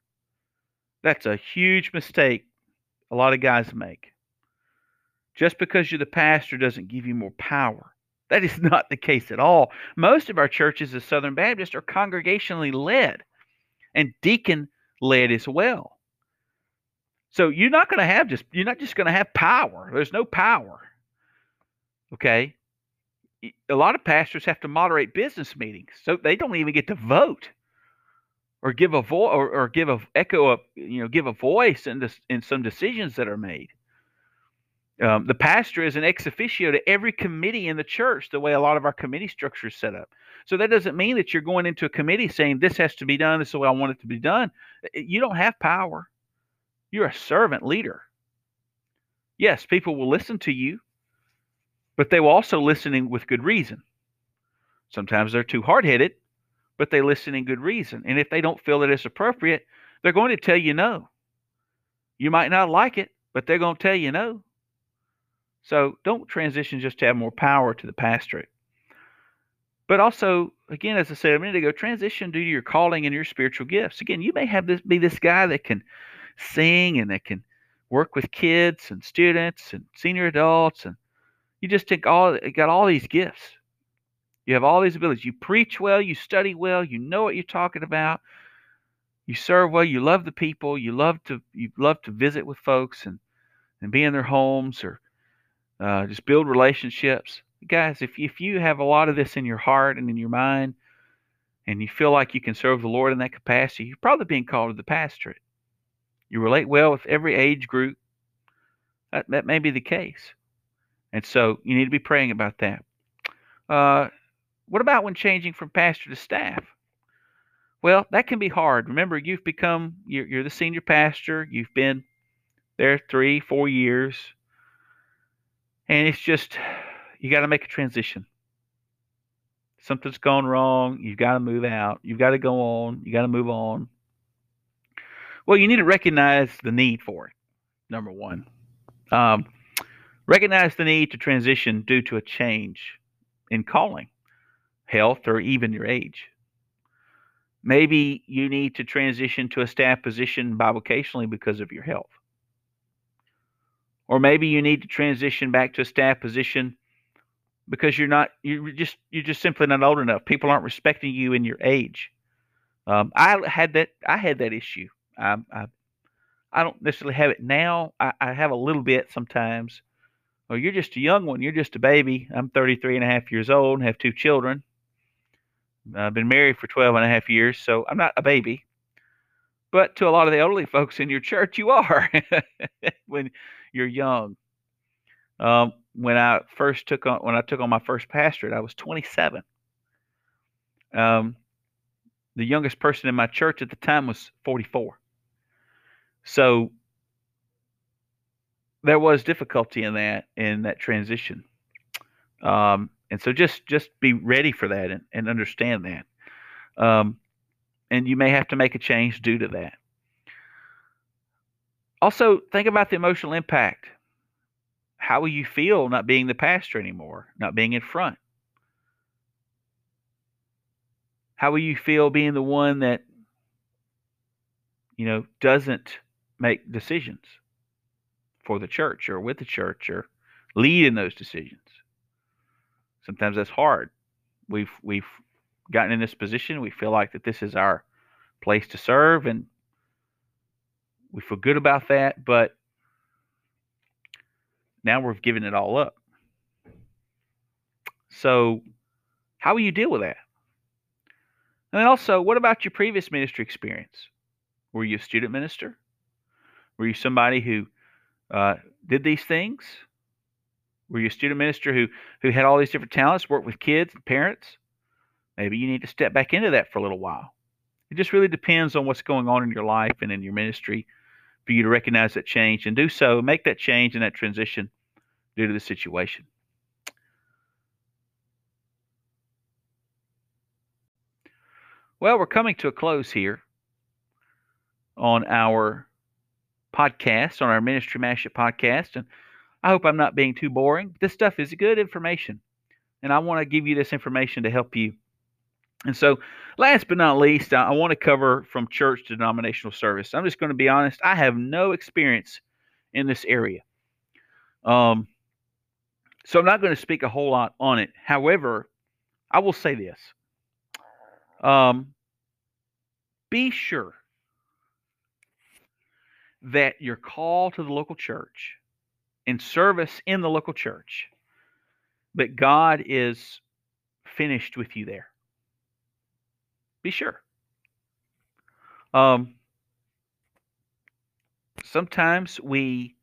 That's a huge mistake a lot of guys make. Just because you're the pastor doesn't give you more power. That is not the case at all. Most of our churches as Southern Baptist are congregationally led and deacon led as well. So you're not going to have just you're not just going to have power. There's no power. Okay? a lot of pastors have to moderate business meetings, so they don't even get to vote or give a voice or, or, give a echo up, you know, give a voice in this in some decisions that are made. Um, the pastor is an ex officio to every committee in the church, the way a lot of our committee structure is set up. So that doesn't mean that you're going into a committee saying this has to be done, this is the way I want it to be done. You don't have power. You're a servant leader. Yes, people will listen to you but they will also listen with good reason. Sometimes they're too hard headed, but they listen in good reason. And if they don't feel that it's appropriate, they're going to tell you no. You might not like it, but they're going to tell you no. So don't transition just to have more power to the pastorate. But also, again, as I said a minute ago, transition due to your calling and your spiritual gifts. Again, you may have this be this guy that can sing and that can work with kids and students and senior adults and you just take all got all these gifts. You have all these abilities. You preach well, you study well, you know what you're talking about. You serve well, you love the people, you love to you love to visit with folks and and be in their homes or uh, just build relationships. Guys, if if you have a lot of this in your heart and in your mind, and you feel like you can serve the Lord in that capacity, you're probably being called to the pastorate. You relate well with every age group. That, that may be the case. And so you need to be praying about that. Uh, what about when changing from pastor to staff? Well, that can be hard. Remember, you've become, you're, you're the senior pastor, you've been there three, four years, and it's just, you got to make a transition. Something's gone wrong. You've got to move out. You've got to go on. You got to move on. Well, you need to recognize the need for it, number one. Um, Recognize the need to transition due to a change in calling, health, or even your age. Maybe you need to transition to a staff position bivocationally because of your health. Or maybe you need to transition back to a staff position because you're not you're just you're just simply not old enough. People aren't respecting you in your age. Um, I had that I had that issue. I, I, I don't necessarily have it now. I, I have a little bit sometimes, Well, you're just a young one. You're just a baby. I'm 33 and a half years old, and have two children. I've been married for 12 and a half years, so I'm not a baby. But to a lot of the elderly folks in your church, you are when you're young. Um, when I first took on when I took on my first pastorate, I was 27. Um, the youngest person in my church at the time was 44. So there was difficulty in that in that transition. Um, and so just just be ready for that and, and understand that. Um, and you may have to make a change due to that. Also, think about the emotional impact. How will you feel not being the pastor anymore, not being in front? How will you feel being the one that, you know, doesn't make decisions for the church or with the church or lead in those decisions? Sometimes that's hard. We've we've gotten in this position. We feel like that this is our place to serve, and we feel good about that. But now we've given it all up. So, how will you deal with that? And also, what about your previous ministry experience? Were you a student minister? Were you somebody who uh, did these things? Were you a student minister who who had all these different talents, worked with kids and parents? Maybe you need to step back into that for a little while. It just really depends on what's going on in your life and in your ministry for you to recognize that change and do so, make that change and that transition due to the situation. Well, we're coming to a close here on our podcast, on our Ministry Mashup podcast. And I hope I'm not being too boring. This stuff is good information. And I want to give you this information to help you and so, last but not least, I, I want to cover from church to denominational service. I'm just going to be honest, I have no experience in this area. Um, so, I'm not going to speak a whole lot on it. However, I will say this um, be sure that your call to the local church and service in the local church, that God is finished with you there. Be sure. Um, sometimes we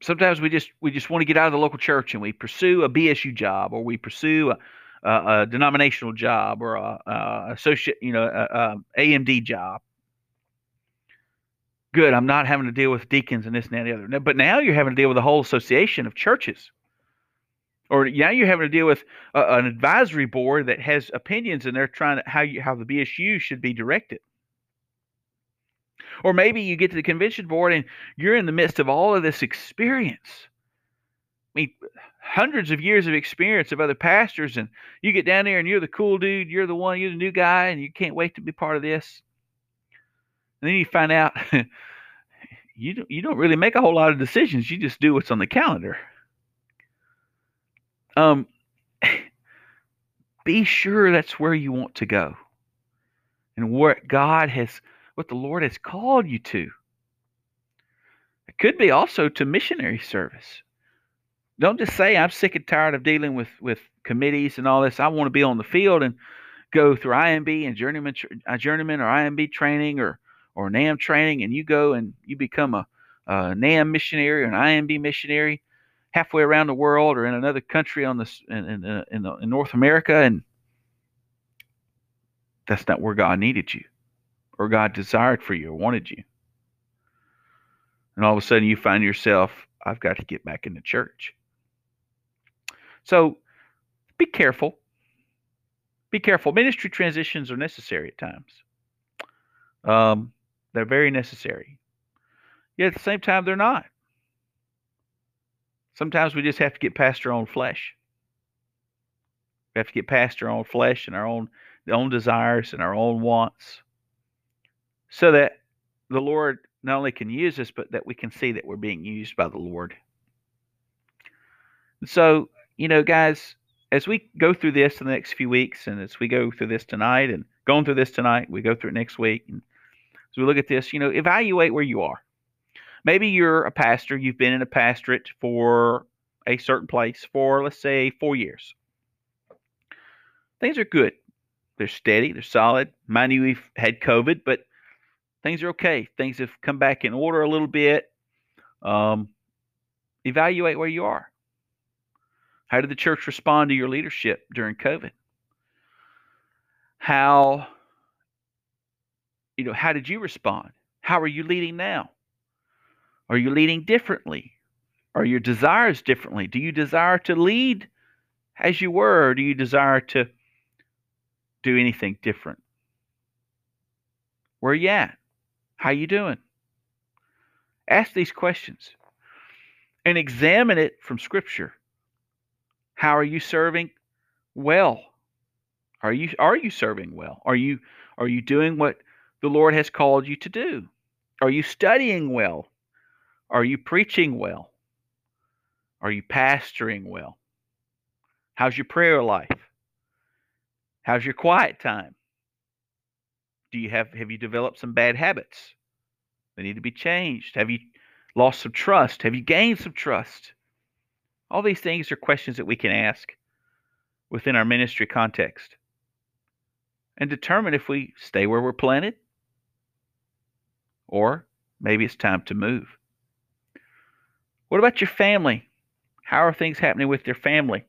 sometimes we just we just want to get out of the local church and we pursue a BSU job or we pursue a, a, a denominational job or a, a associate you know a, AMD job. Good, I'm not having to deal with deacons and this and that and the other. But now you're having to deal with a whole association of churches or now you're having to deal with a, an advisory board that has opinions and they're trying to how you how the BSU should be directed. Or maybe you get to the convention board and you're in the midst of all of this experience. I mean, hundreds of years of experience of other pastors, and you get down there and you're the cool dude, you're the one, you're the new guy, and you can't wait to be part of this. And then you find out you don't, you don't really make a whole lot of decisions. You just do what's on the calendar. Um, be sure that's where you want to go and what God has, what the Lord has called you to. It could be also to missionary service. Don't just say, I'm sick and tired of dealing with, with committees and all this. I want to be on the field and go through IMB and journeyman, uh, journeyman or IMB training or, or NAMB training, and you go and you become a, a NAMB missionary or an IMB missionary halfway around the world or in another country on this in in, uh, in, the, in North America, and that's not where God needed you, or God desired for you, or wanted you. And all of a sudden, you find yourself, I've got to get back into church. So, be careful. Be careful. Ministry transitions are necessary at times. Um, they're very necessary. Yet at the same time, they're not. Sometimes we just have to get past our own flesh. We have to get past our own flesh and our own, our own desires and our own wants so that the Lord not only can use us, but that we can see that we're being used by the Lord. So, you know, guys, as we go through this in the next few weeks, and as we go through this tonight, and going through this tonight, we go through it next week, and as we look at this, you know, evaluate where you are Maybe you're a pastor, you've been in a pastorate for a certain place for, let's say, four years. Things are good. They're steady, they're solid. Mind you, we've had COVID, but things are okay. Things have come back in order a little bit. Um, evaluate where you are. How did the church respond to your leadership during COVID? How, you know, how did you respond? How are you leading now? Are you leading differently? Are your desires differently? Do you desire to lead as you were, or do you desire to do anything different? Where are you at? How are you doing? Ask these questions and examine it from Scripture. How are you serving? Well, are you are you serving well? Are you are you doing what the Lord has called you to do? Are you studying well? Are you preaching well? Are you pastoring well? How's your prayer life? How's your quiet time? Do you have have you developed some bad habits? They need to be changed. Have you lost some trust? Have you gained some trust? All these things are questions that we can ask within our ministry context and determine if we stay where we're planted or maybe it's time to move. What about your family? How are things happening with your family?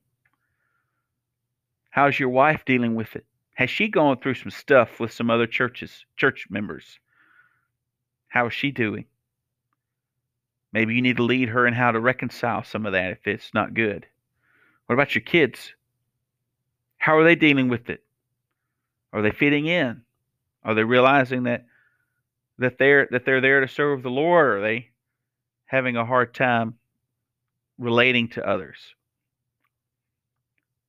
How's your wife dealing with it? Has she gone through some stuff with some other churches, church members? How is she doing? Maybe you need to lead her in how to reconcile some of that if it's not good. What about your kids? How are they dealing with it? Are they fitting in? Are they realizing that that they're that they're there to serve the Lord? Are they having a hard time relating to others?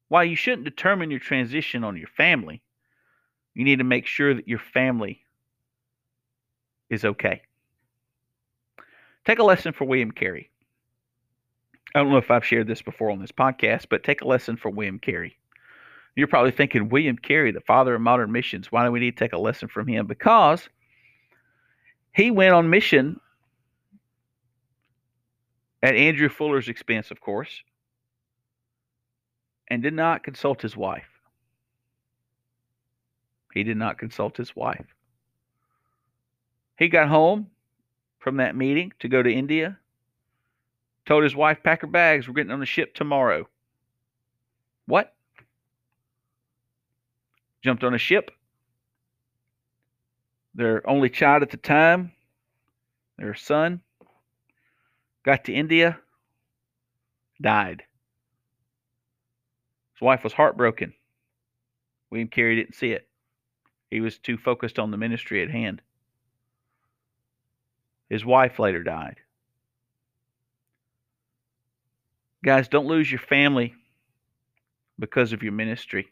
While you shouldn't determine your transition on your family, you need to make sure that your family is okay. Take a lesson for William Carey. I don't know if I've shared this before on this podcast, but take a lesson from William Carey. You're probably thinking, William Carey, the father of modern missions, why do we need to take a lesson from him? Because he went on mission at Andrew Fuller's expense, of course and did not consult his wife. He did not consult his wife. He got home from that meeting to go to India, told his wife, pack her bags, we're getting on the ship tomorrow. What? Jumped on a ship. Their only child at the time, their son, got to India, died. His wife was heartbroken. William Carey didn't see it. He was too focused on the ministry at hand. His wife later died. Guys, don't lose your family because of your ministry.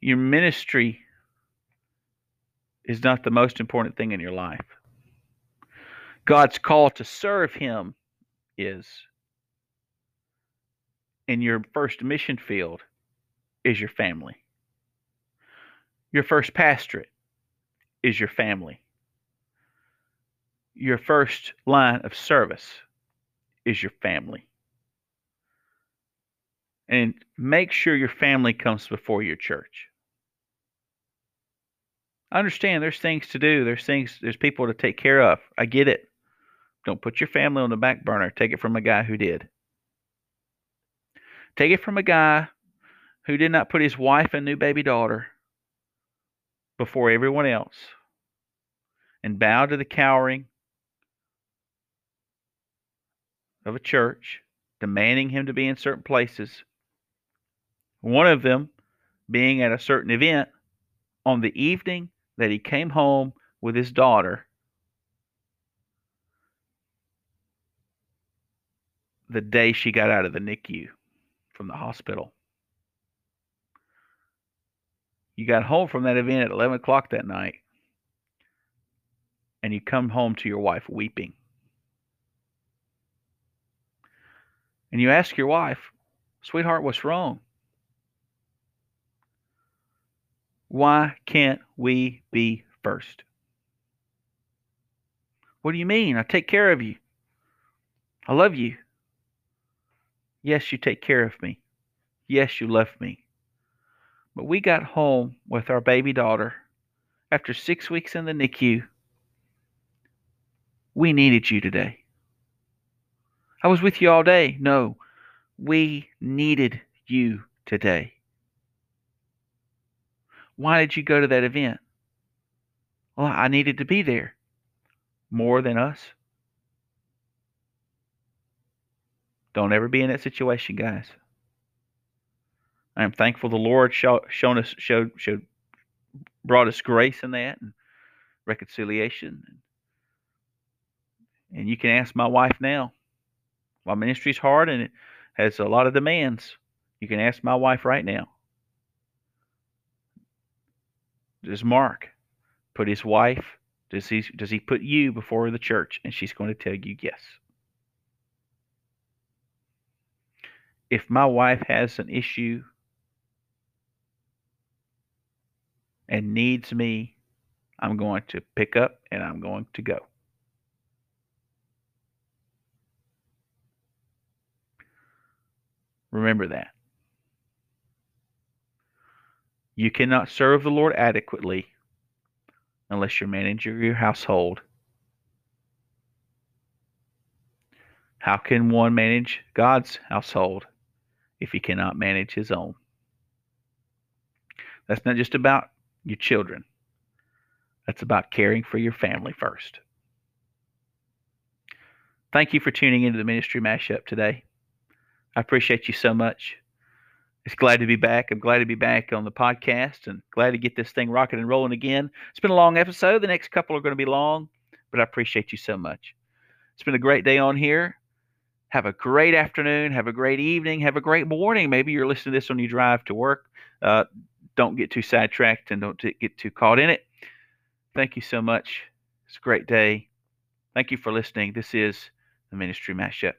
Your ministry is not the most important thing in your life. God's call to serve Him is in your first mission field is your family. Your first pastorate is your family. Your first line of service is your family. And make sure your family comes before your church. I understand there's things to do, there's things, there's people to take care of. I get it. Don't put your family on the back burner. Take it from a guy who did. Take it from a guy who did not put his wife and new baby daughter before everyone else and bow to the cowering of a church, demanding him to be in certain places. One of them being at a certain event on the evening that he came home with his daughter. The day she got out of the NICU from the hospital. You got home from that event at 11 o'clock that night, and you come home to your wife weeping. And you ask your wife, Sweetheart, what's wrong? Why can't we be first? What do you mean? I take care of you. I love you. Yes, you take care of me. Yes, you love me. But we got home with our baby daughter after six weeks in the NICU. We needed you today. I was with you all day. No, we needed you today. Why did you go to that event? Well, I needed to be there more than us. Don't ever be in that situation, guys. I am thankful the Lord show, shown us showed showed brought us grace in that and reconciliation. And you can ask my wife now. My ministry's hard and it has a lot of demands. You can ask my wife right now. Does Mark put his wife? Does he does he put you before the church? And she's going to tell you yes. If my wife has an issue and needs me, I'm going to pick up and I'm going to go. Remember that. You cannot serve the Lord adequately unless you're managing your household. How can one manage God's household if he cannot manage his own? That's not just about your children. That's about caring for your family first. Thank you for tuning into the ministry mashup today. I appreciate you so much. It's glad to be back. I'm glad to be back on the podcast and glad to get this thing rocking and rolling again. It's been a long episode. The next couple are going to be long, but I appreciate you so much. It's been a great day on here. Have a great afternoon. Have a great evening. Have a great morning. Maybe you're listening to this on your drive to work. Uh, don't get too sidetracked and don't get too caught in it. Thank you so much. It's a great day. Thank you for listening. This is the Ministry Mashup.